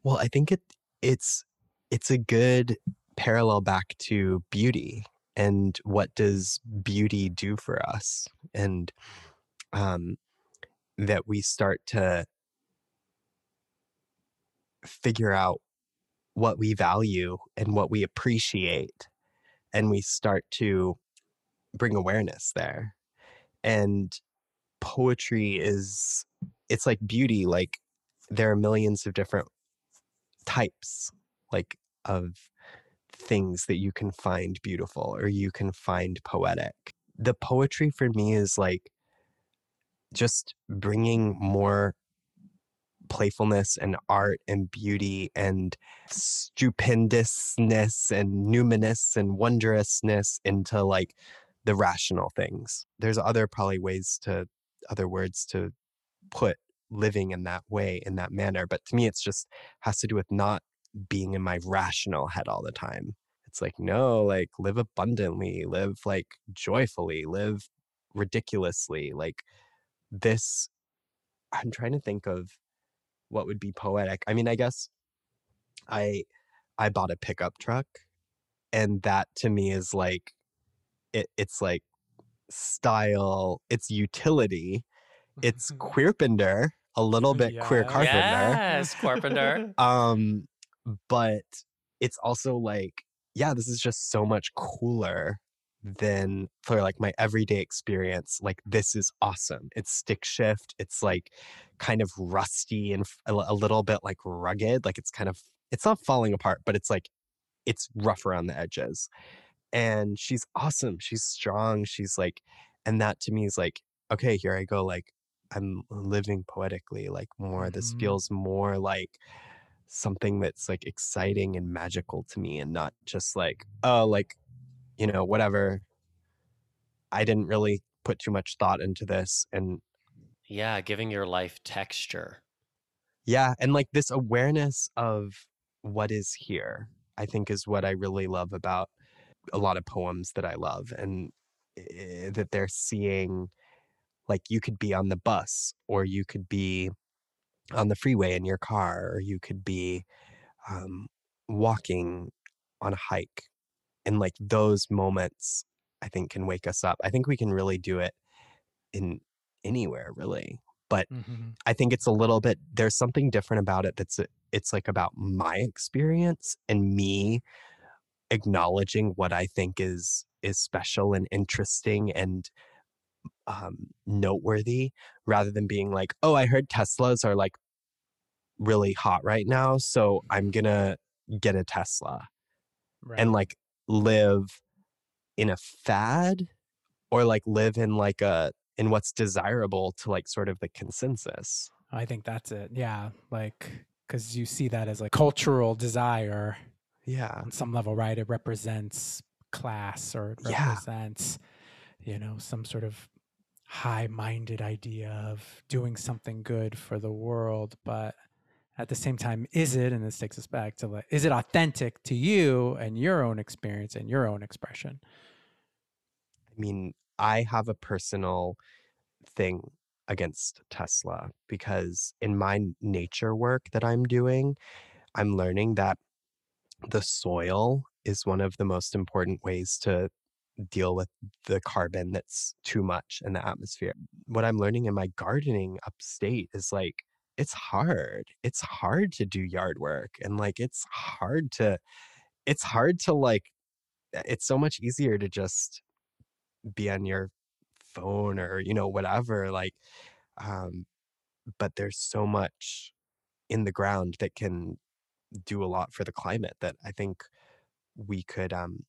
Well, I think it it's it's a good parallel back to beauty and what does beauty do for us and um that we start to figure out what we value and what we appreciate and we start to bring awareness there. And poetry is it's like beauty like there are millions of different types like of things that you can find beautiful or you can find poetic. The poetry for me is like just bringing more playfulness and art and beauty and stupendousness and numinous and wondrousness into like the rational things. There's other probably ways to other words to put living in that way in that manner but to me it's just has to do with not being in my rational head all the time. It's like no like live abundantly live like joyfully live ridiculously like this i'm trying to think of what would be poetic. I mean i guess i i bought a pickup truck and that to me is like it, it's like style it's utility it's *laughs* queerpender a little bit queer carpenter Yes, Carpenter. *laughs* um but it's also like yeah this is just so much cooler than for like my everyday experience like this is awesome. It's stick shift it's like kind of rusty and f- a, li- a little bit like rugged like it's kind of it's not falling apart but it's like it's rough around the edges. And she's awesome she's strong she's like and that to me is like okay here i go like i'm living poetically like more this Mhm. feels more like something that's like exciting and magical to me and not just like oh like you know whatever i didn't really put too much thought into this and yeah, giving your life texture. yeah and like this awareness of what is here i think is what i really love about a lot of poems that i love and eh, that they're seeing like you could be on the bus or you could be on the freeway in your car or you could be um, walking on a hike and like those moments i think can wake us up i think we can really do it in anywhere really but Mhm. I think it's a little bit there's something different about it that's it's like about my experience and me acknowledging what I think is is special and interesting and um noteworthy rather than being like, "Oh, I heard Teslas are like really hot right now, so I'm going to get a Tesla." Right. and like live in a fad or like live in like a in what's desirable to like sort of the consensus. I think that's it. Yeah. Like, because you see that as like cultural desire Yeah. on some level, right? It represents class or it Yeah. represents, you know, some sort of high minded idea of doing something good for the world. But at the same time, is it, and this takes us back to like, is it authentic to you and your own experience and your own expression? I mean, I have a personal thing against Tesla because in my nature work that I'm doing, I'm learning that the soil is one of the most important ways to deal with the carbon that's too much in the atmosphere. What I'm learning in my gardening upstate is like, it's hard. It's hard to do yard work and like, it's hard to, it's hard to like, it's so much easier to just be on your phone or you know whatever like um but there's so much in the ground that can do a lot for the climate that i think we could um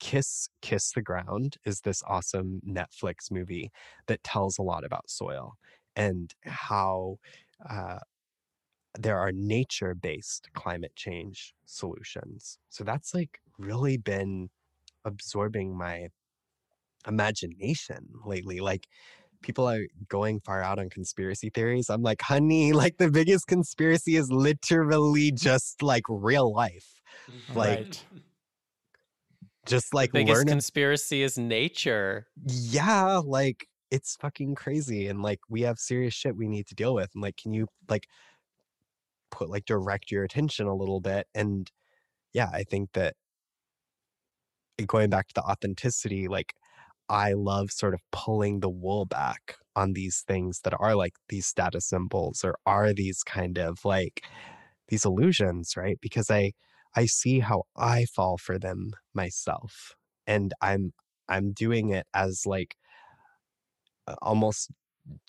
kiss kiss the ground is this awesome netflix movie that tells a lot about soil and how uh there are nature based climate change solutions so that's like really been absorbing my imagination lately. Like people are going far out on conspiracy theories. I'm like, honey, like the biggest conspiracy is literally just like real life. *laughs* Like, Right. Just like biggest learn. conspiracy is nature. yeah, like it's fucking crazy. And like we have serious shit we need to deal with. And like, can you like put like direct your attention a little bit? And yeah, I think that eh, going back to the authenticity, like I love sort of pulling the wool back on these things that are like these status symbols or are these kind of like these illusions, right? Because I I see how I fall for them myself and I'm I'm doing it as like almost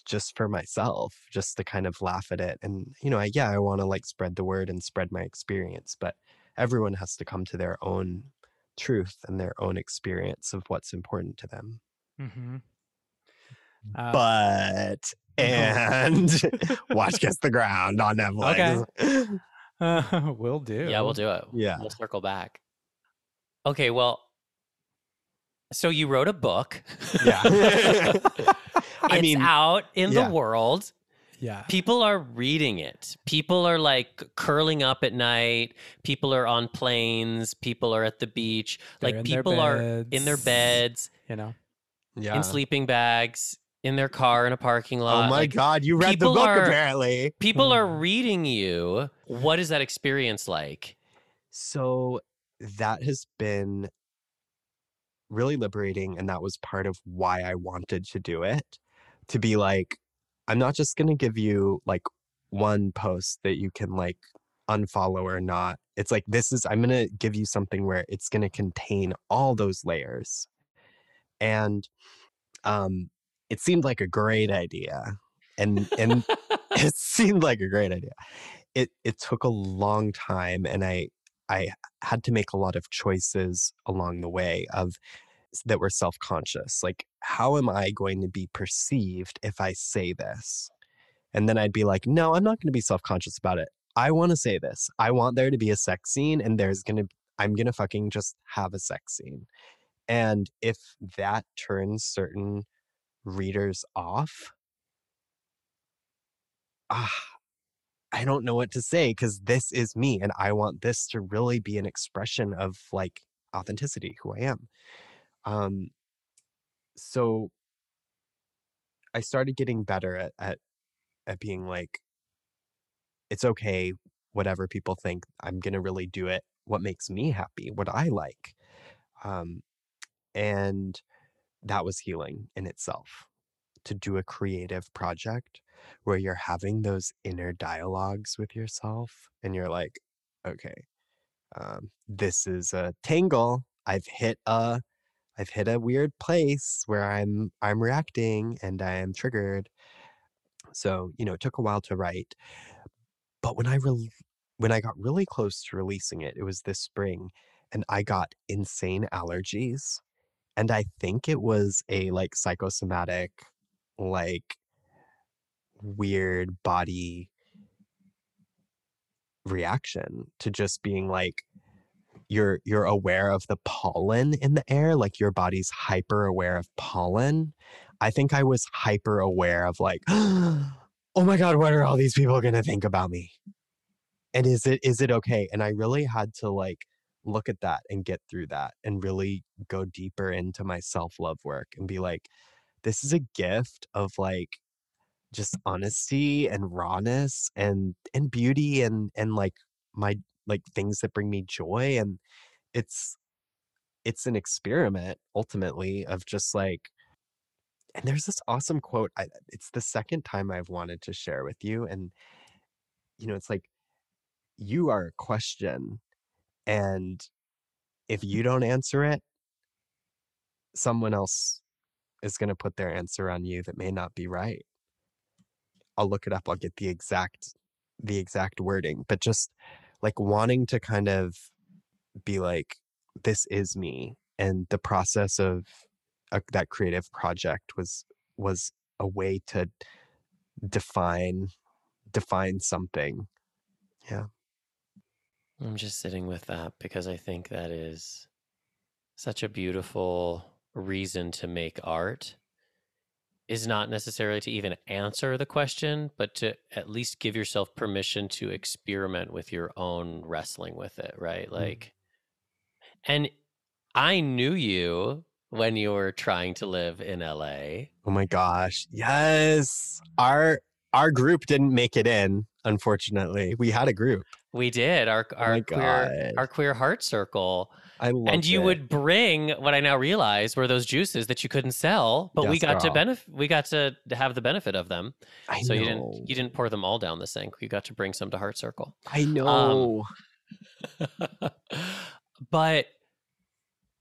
just for myself, just to kind of laugh at it. And you know, I, yeah, I want to like spread the word and spread my experience, but everyone has to come to their own truth and their own experience of what's important to them. Mm-hmm. Uh, But *laughs* and *laughs* watch Kiss the Ground on Netflix. *laughs* *laughs* uh, will do. Yeah, we'll do it. Yeah. We'll circle back. Okay, well, so you wrote a book. Yeah. *laughs* it's I mean, out in yeah. the world. Yeah. People are reading it. People are like curling up at night. People are on planes. People are at the beach. They're like people are in their beds, beds, You know. yeah. in sleeping bags, in their car in a parking lot. Oh my Like, God, you read the book are- apparently. People are Hmm. reading you. What is that experience like? So that has been really liberating. And that was part of why I wanted to do it to be like, I'm not just going to give you like one post that you can like unfollow or not. It's like, this is, I'm going to give you something where it's going to contain all those layers. And um, it seemed like a great idea. And, and *laughs* *laughs* it seemed like a great idea. It it took a long time and I I had to make a lot of choices along the way of that were self-conscious. Like how am I going to be perceived if I say this? And then I'd be like, "No, I'm not going to be self-conscious about it. I want to say this. I want there to be a sex scene and there's going to I'm going to fucking just have a sex scene." And if that turns certain readers off, ah, I don't know what to say because this is me and I want this to really be an expression of like authenticity, who I am. Um, so I started getting better at, at at being like, it's okay, whatever people think, I'm gonna really do it. What makes me happy, what I like. Um, and that was healing in itself to do a creative project where you're having those inner dialogues with yourself and you're like okay um, this is a tangle i've hit a i've hit a weird place where i'm i'm reacting and i am triggered so you know it took a while to write but when i re- when i got really close to releasing it it was this spring and I got insane allergies. And I think it was a like psychosomatic, like weird body reaction to just being like you're you're aware of the pollen in the air like your body's hyper aware of pollen. I think i was hyper aware of like *gasps* oh my god what are all these people going to think about me? And is it is it okay? And i really had to like look at that and get through that and really go deeper into my self-love work and be like this is a gift of like just honesty and rawness and and beauty and and like my like things that bring me joy and it's it's an experiment ultimately of just like and there's this awesome quote I, it's the second time i've wanted to share with you and you know it's like you are a question and if you don't answer it someone else is going to put their answer on you that may not be right I'll look it up. I'll get the exact the exact wording, but just like wanting to kind of be like, this is me, and the process of a, that creative project was was a way to define define something. Yeah. I'm just sitting with that because I think that is such a beautiful reason to make art is not necessarily to even answer the question, but to at least give yourself permission to experiment with your own wrestling with it, right? Like, mm. and I knew you when you were trying to live in LA. Oh my gosh. Yes. Our our group didn't make it in, unfortunately. We had a group. We did. Our our oh queer our queer heart circle I love and you it. would bring what I now realize were those juices that you couldn't sell, but yes, we got girl. to benefit. We got to have the benefit of them. I so know. you didn't you didn't pour them all down the sink. You got to bring some to Heart Circle. I um, know. Um, *laughs* but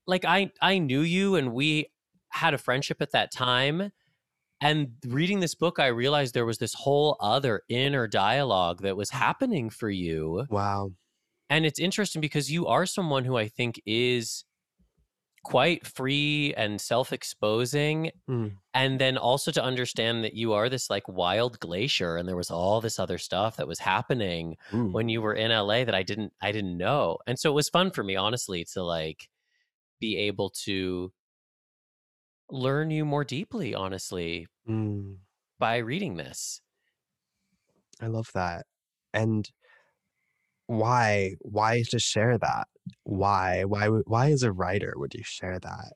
like I I knew you, and we had a friendship at that time. And reading this book, I realized there was this whole other inner dialogue that was happening for you. Wow and it's interesting because you are someone who I think is quite free and self-exposing mm. and then also to understand that you are this like wild glacier and there was all this other stuff that was happening mm. when you were in LA that I didn't I didn't know. And so it was fun for me honestly to like be able to learn you more deeply honestly mm. by reading this. I love that. And why why to share that why why why as a writer would you share that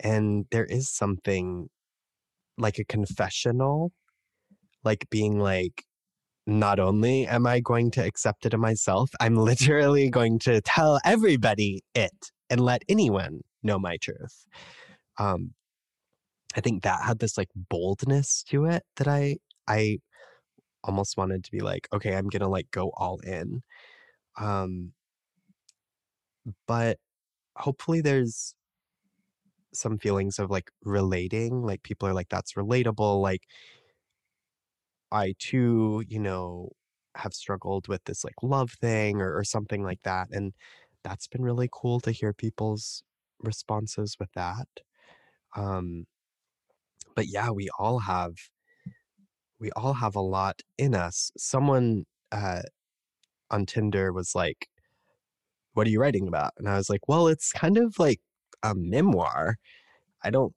and there is something like a confessional like being like not only am i going to accept it in myself i'm literally going to tell everybody it and let anyone know my truth um i think that had this like boldness to it that i i almost wanted to be like okay i'm gonna like go all in um, but hopefully there's some feelings of like relating, like people are like, that's relatable. Like I too, you know, have struggled with this like love thing or, or something like that. And that's been really cool to hear people's responses with that. Um, but yeah, we all have we all have a lot in us. Someone uh on Tinder was like, What are you writing about? And I was like, Well, it's kind of like a memoir. I don't,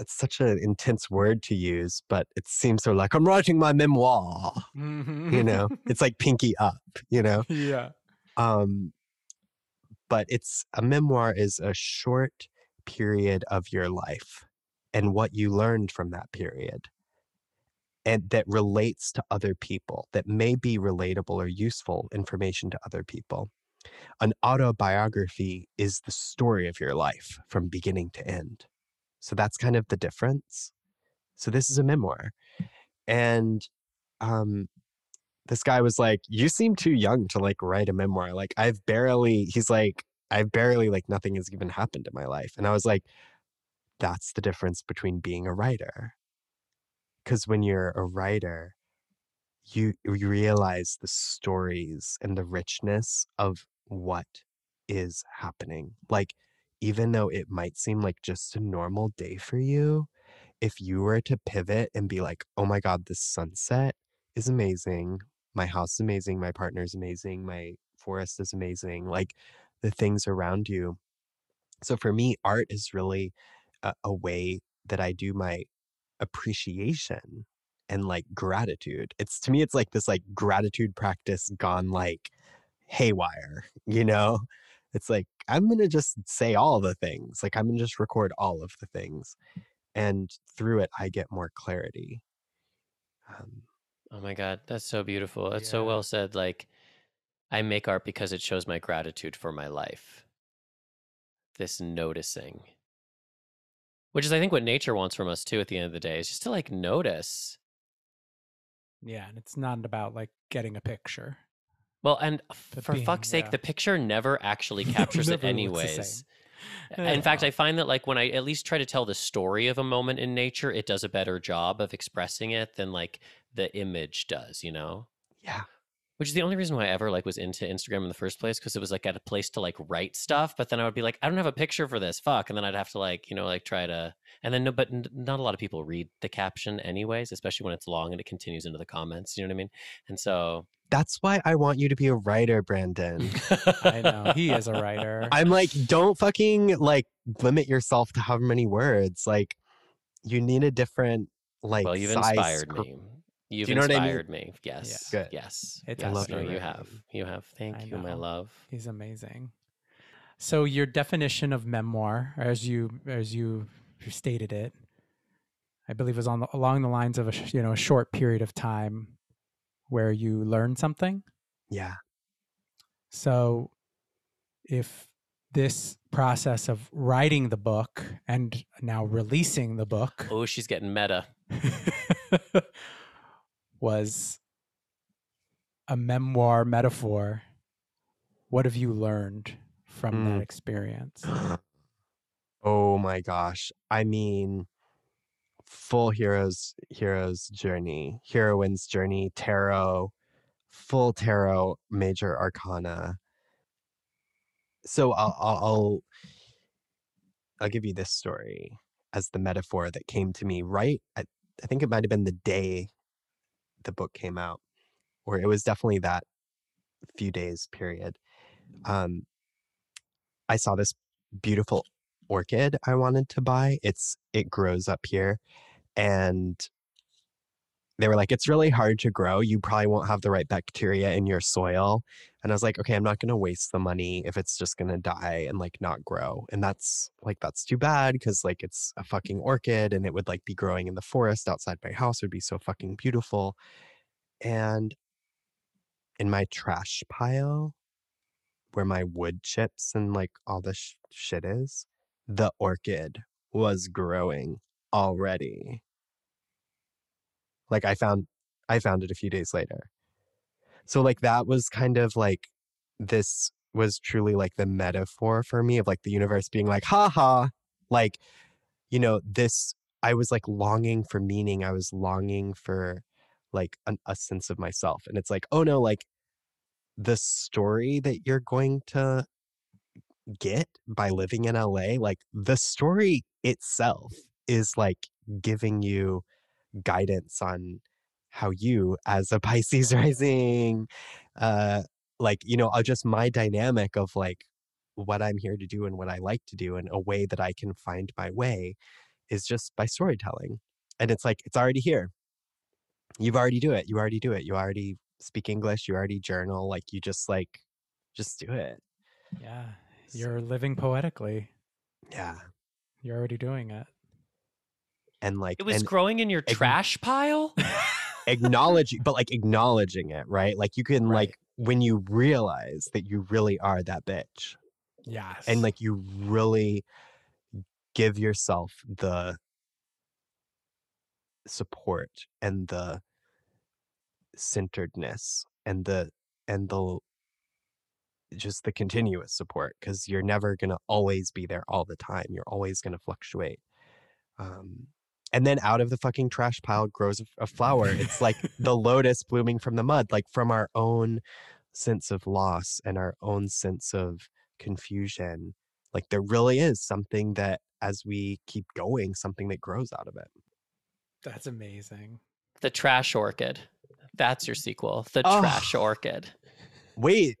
it's such an intense word to use, but it seems so like, I'm writing my memoir. Mm-hmm. You know, it's like pinky up, you know? *laughs* Yeah. Um, but it's a memoir is a short period of your life and what you learned from that period and that relates to other people, that may be relatable or useful information to other people. An autobiography is the story of your life from beginning to end. So that's kind of the difference. So this is a memoir. And um, this guy was like, You seem too young to like write a memoir. Like, I've barely, he's like, I've barely, like, nothing has even happened in my life. And I was like, That's the difference between being a writer because when you're a writer you you realize the stories and the richness of what is happening. Like, even though it might seem like just a normal day for you, if you were to pivot and be like, oh my God, this sunset is amazing. My house is amazing. My partner is amazing. My forest is amazing. Like the things around you. So for me, art is really a, a way that I do my appreciation and like gratitude. It's to me, it's like this like gratitude practice gone like haywire, *laughs* you know? It's like, I'm going to just say all the things. Like, I'm going to just record all of the things. And through it, I get more clarity. Um, Oh my God, that's so beautiful. That's so well said. Like, I make art because it shows my gratitude for my life. This noticing, which is, I think, what nature wants from us too at the end of the day, is just to like notice. Yeah, and it's not about like getting a picture. Well, and for being- fuck's sake, yeah. the picture never actually *laughs* captures it, Never the anyways. In fact, I find that like when I at least try to tell the story of a moment in nature, it does a better job of expressing it than like the image does, you know? yeah. Which is the only reason why I ever like was into Instagram in the first place because it was like at a place to like write stuff, but then I would be like, I don't have a picture for this, fuck, and then I'd have to like you know like try to, and then no, but n- not a lot of people read the caption anyways, especially when it's long and it continues into the comments. You know what I mean? And so That's why I want you to be a writer, Brandon. I know he is a *laughs* writer. I'm like, don't fucking like limit yourself to how many words. Like, you need a different like. well, you've size inspired cr- me. You've you know what I mean? inspired me. Yes. Good. Yes. It's yes. love no, your you have. You have. Thank I you, my love. He's amazing. So your definition of memoir, as you as you stated it, I believe was on the, along the lines of a you know a short period of time where you learn something. Yeah. So if this process of writing the book and now releasing the book Oh, she's getting meta. *laughs* was a memoir metaphor, what have you learned from that Mm. experience? *laughs* oh my gosh. I mean, full hero's hero's journey, heroine's journey, tarot, full tarot, major arcana. So I'll I'll I'll, I'll give you this story as the metaphor that came to me right. I, I think it might have been the day the book came out, or it was definitely that few days period. Um, I saw this beautiful orchid I wanted to buy. It's it grows up here and they were like it's really hard to grow. You probably won't have the right bacteria in your soil. And I was like, okay, I'm not going to waste the money if it's just going to die and like not grow. And that's like that's too bad cuz like it's a fucking orchid and it would like be growing in the forest outside my house it would be so fucking beautiful. And in my trash pile where my wood chips and like all the sh- shit is, the orchid was growing already. Like I found I found it a few days later. So like that was kind of like this was truly like the metaphor for me of like the universe being like haha like you know this I was like longing for meaning I was longing for like an, a sense of myself and it's like oh no like the story that you're going to get by living in LA, like the story itself is like giving you guidance on how you, as a *laughs* Pisces rising, uh, like, you know, uh, just my dynamic of like what I'm here to do and what I like to do and a way that I can find my way is just by storytelling. And it's like, it's already here. You've already do it. You already do it. You already speak English. You already journal. Like you just like, just do it. Yeah, you're living poetically. Yeah. You're already doing it. And like, It was and growing in your Ign- trash pile. *laughs* acknowledging, but like acknowledging it, right? Like you can Right. like, when you realize that you really are that bitch Yes. and like you really give yourself the support and the centeredness and the and the just the continuous support because you're never going to always be there all the time you're always going to fluctuate um and then out of the fucking trash pile grows a- a flower it's like the lotus blooming from the mud like from our own sense of loss and our own sense of confusion, like there really is something that as we keep going, something that grows out of it. That's amazing. The Trash Orchid. That's your sequel. The Oh. Trash Orchid. Wait,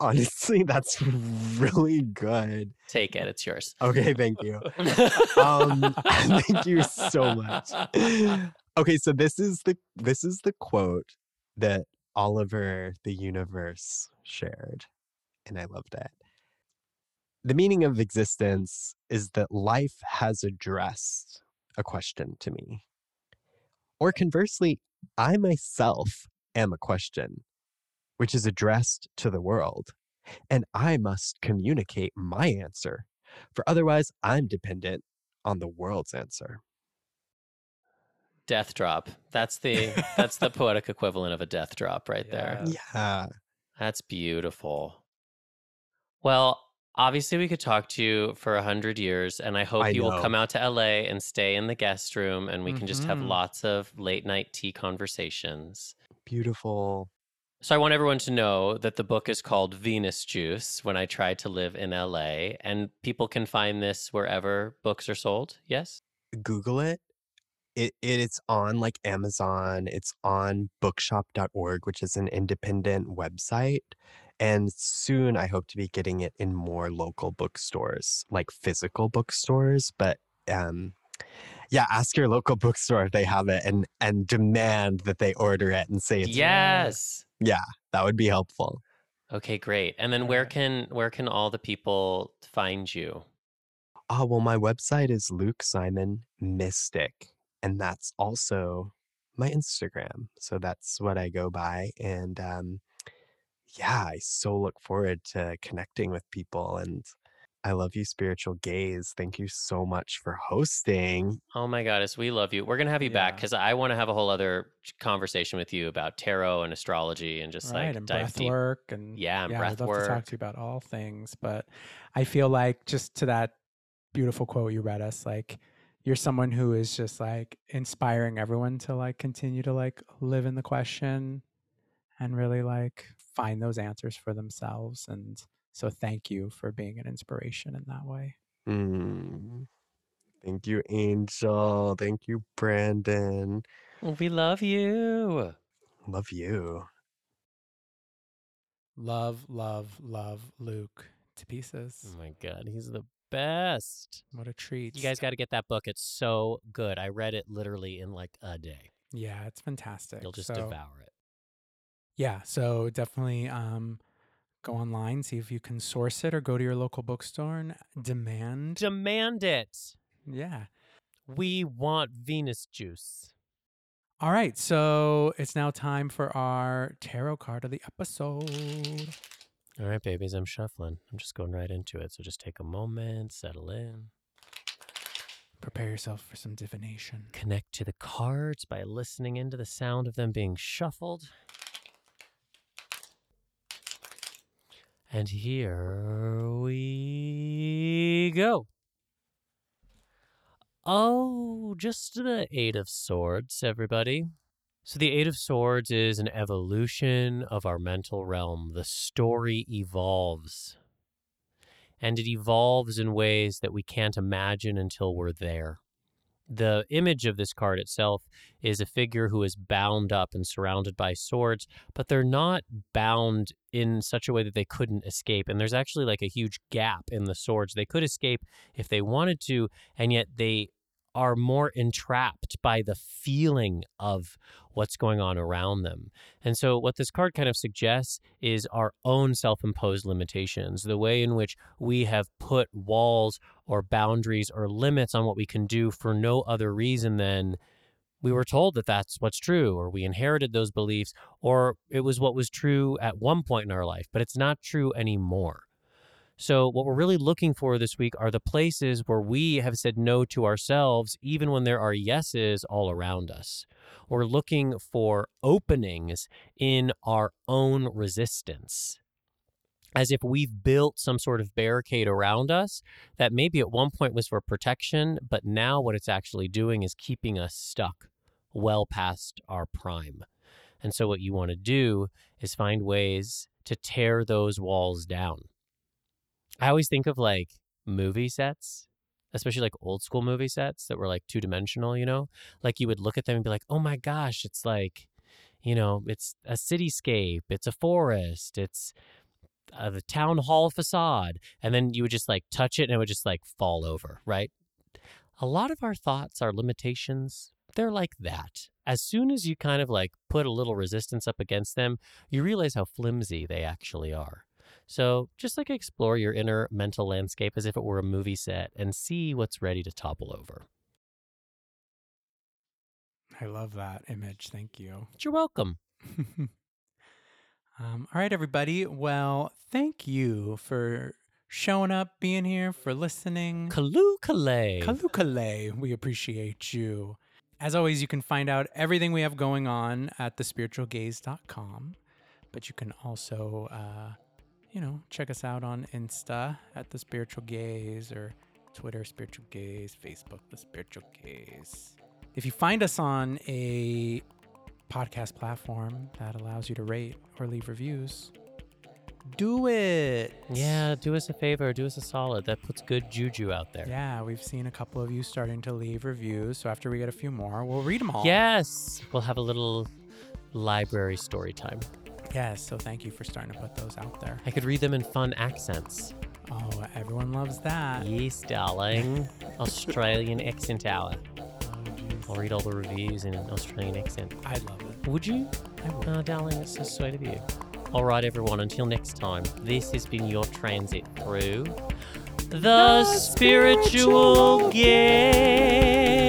honestly, that's *laughs* really good. Take it. It's yours. Okay, thank you. um *laughs* *laughs* thank you so much okay so this is the this is the quote that oliver the universe shared and i loved it the meaning of existence is that life has addressed a question to me or conversely i myself am a question which is addressed to the world and i must communicate my answer for otherwise i'm dependent on the world's answer. Death drop. That's the *laughs* that's the poetic equivalent of a death drop right there. Yeah. Yeah. That's beautiful. Well, obviously we could talk to you for a hundred years, and I hope I you will come out to LA and stay in the guest room, and we can just have Mhm. lots of late night tea conversations. Beautiful. So I want everyone to know that the book is called Venus Juice when I tried to live in LA, and people can find this wherever books are sold. Yes. Google it. It it's on like Amazon. It's on bookshop.org, which is an independent website. And soon I hope to be getting it in more local bookstores, like physical bookstores. But um yeah, ask your local bookstore if they have it and and demand that they order it and say it's yes. Yeah, that would be helpful. Okay, great. And then where can where can all the people find you? Oh, well, my website is Luke Simon Mystic, and that's also my Instagram. So that's what I go by. And um, yeah, I so look forward to connecting with people. And I love you, Spiritual Gayz. Thank you so much for hosting. Oh my goddess, we love you. We're gonna have you back because I want to have a whole other conversation with you about tarot and astrology and just right, like and dive breath deep. work and Yeah, and yeah, breath I'd love to talk to you about all things. But I feel like just to that beautiful quote you read us, like you're someone who is just like inspiring everyone to like continue to like live in the question and really like find those answers for themselves. And so thank you for being an inspiration in that way. Mm. Thank you, Angel. Thank you, Brandon. We love you. Love you. Love, love, love Luke to pieces. Oh my god, he's the best. What a treat. You guys got to get that book. It's so good. I read it literally in like a day. Yeah, it's fantastic. You'll just So- devour it. Yeah, so definitely um, go online, see if you can source it, or go to your local bookstore and demand. Demand it. Yeah. We want Venus juice. All right, so it's now time for our tarot card of the episode. All right, babies, I'm shuffling. I'm just going right into it. So just take a moment, settle in, Prepare yourself for some divination. connect to the cards by listening into the sound of them being shuffled. And here we go. Oh, just the Eight of Swords, everybody. So, the Eight of Swords is an evolution of our mental realm. The story evolves. And it evolves in ways that we can't imagine until we're there. The image of this card itself is a figure who is bound up and surrounded by swords, but they're not bound in such a way that they couldn't escape. And there's actually like a huge gap in the swords. They could escape if they wanted to, and yet they are more entrapped by the feeling of what's going on around them. And so, what this card kind of suggests is our own self imposed limitations, the way in which we have put walls or boundaries or limits on what we can do for no other reason than we were told that that's what's true, or we inherited those beliefs, or it was what was true at one point in our life, but it's not true anymore. So, what we're really looking for this week are the places where we have said no to ourselves, even when there are yeses all around us. We're looking for openings in our own resistance. As if we've built some sort of barricade around us that maybe at one point was for protection, but now what it's actually doing is keeping us stuck well past our prime. And so, what you want to do is find ways to tear those walls down I always think of like movie sets, especially like old school movie sets that were like two dimensional, you know? Like you would look at them and be like, oh my gosh, it's like, you know, it's a cityscape, it's a forest, it's uh, the town hall facade. And then you would just like touch it and it would just like fall over, right? A lot of our thoughts, our limitations, they're like that. As soon as you kind of like put a little resistance up against them, you realize how flimsy they actually are. So just like explore your inner mental landscape as if it were a movie set and see what's ready to topple over. I love that image. Thank you. You're welcome. *laughs* um, all right, everybody. Well, thank you for showing up, being here, for listening. Kalu Kalay. Kalukale, we appreciate you. As always, you can find out everything we have going on at thespiritualgayz.com. But you can also, uh, you know, check us out on Insta at The Spiritual Gayz or Twitter, Spiritual Gayz, Facebook, The Spiritual Gayz. If you find us on a podcast platform that allows you to rate or leave reviews, do it. Yeah, do us a favor, do us a solid. That puts good juju out there. Yeah, we've seen a couple of you starting to leave reviews. So after we get a few more, we'll read them all. Yes, we'll have a little library story time. Yes. So thank you for starting to put those out there. I could read them in fun accents. Oh, everyone loves that. Yes, darling. *laughs* Australian accent hour. Oh. I'll read all the reviews in an Australian accent. I love it. Would you? I will. Oh, darling, that's so sweet of you. All right, everyone, until next time, this has been your transit through the, spiritual spiritual game.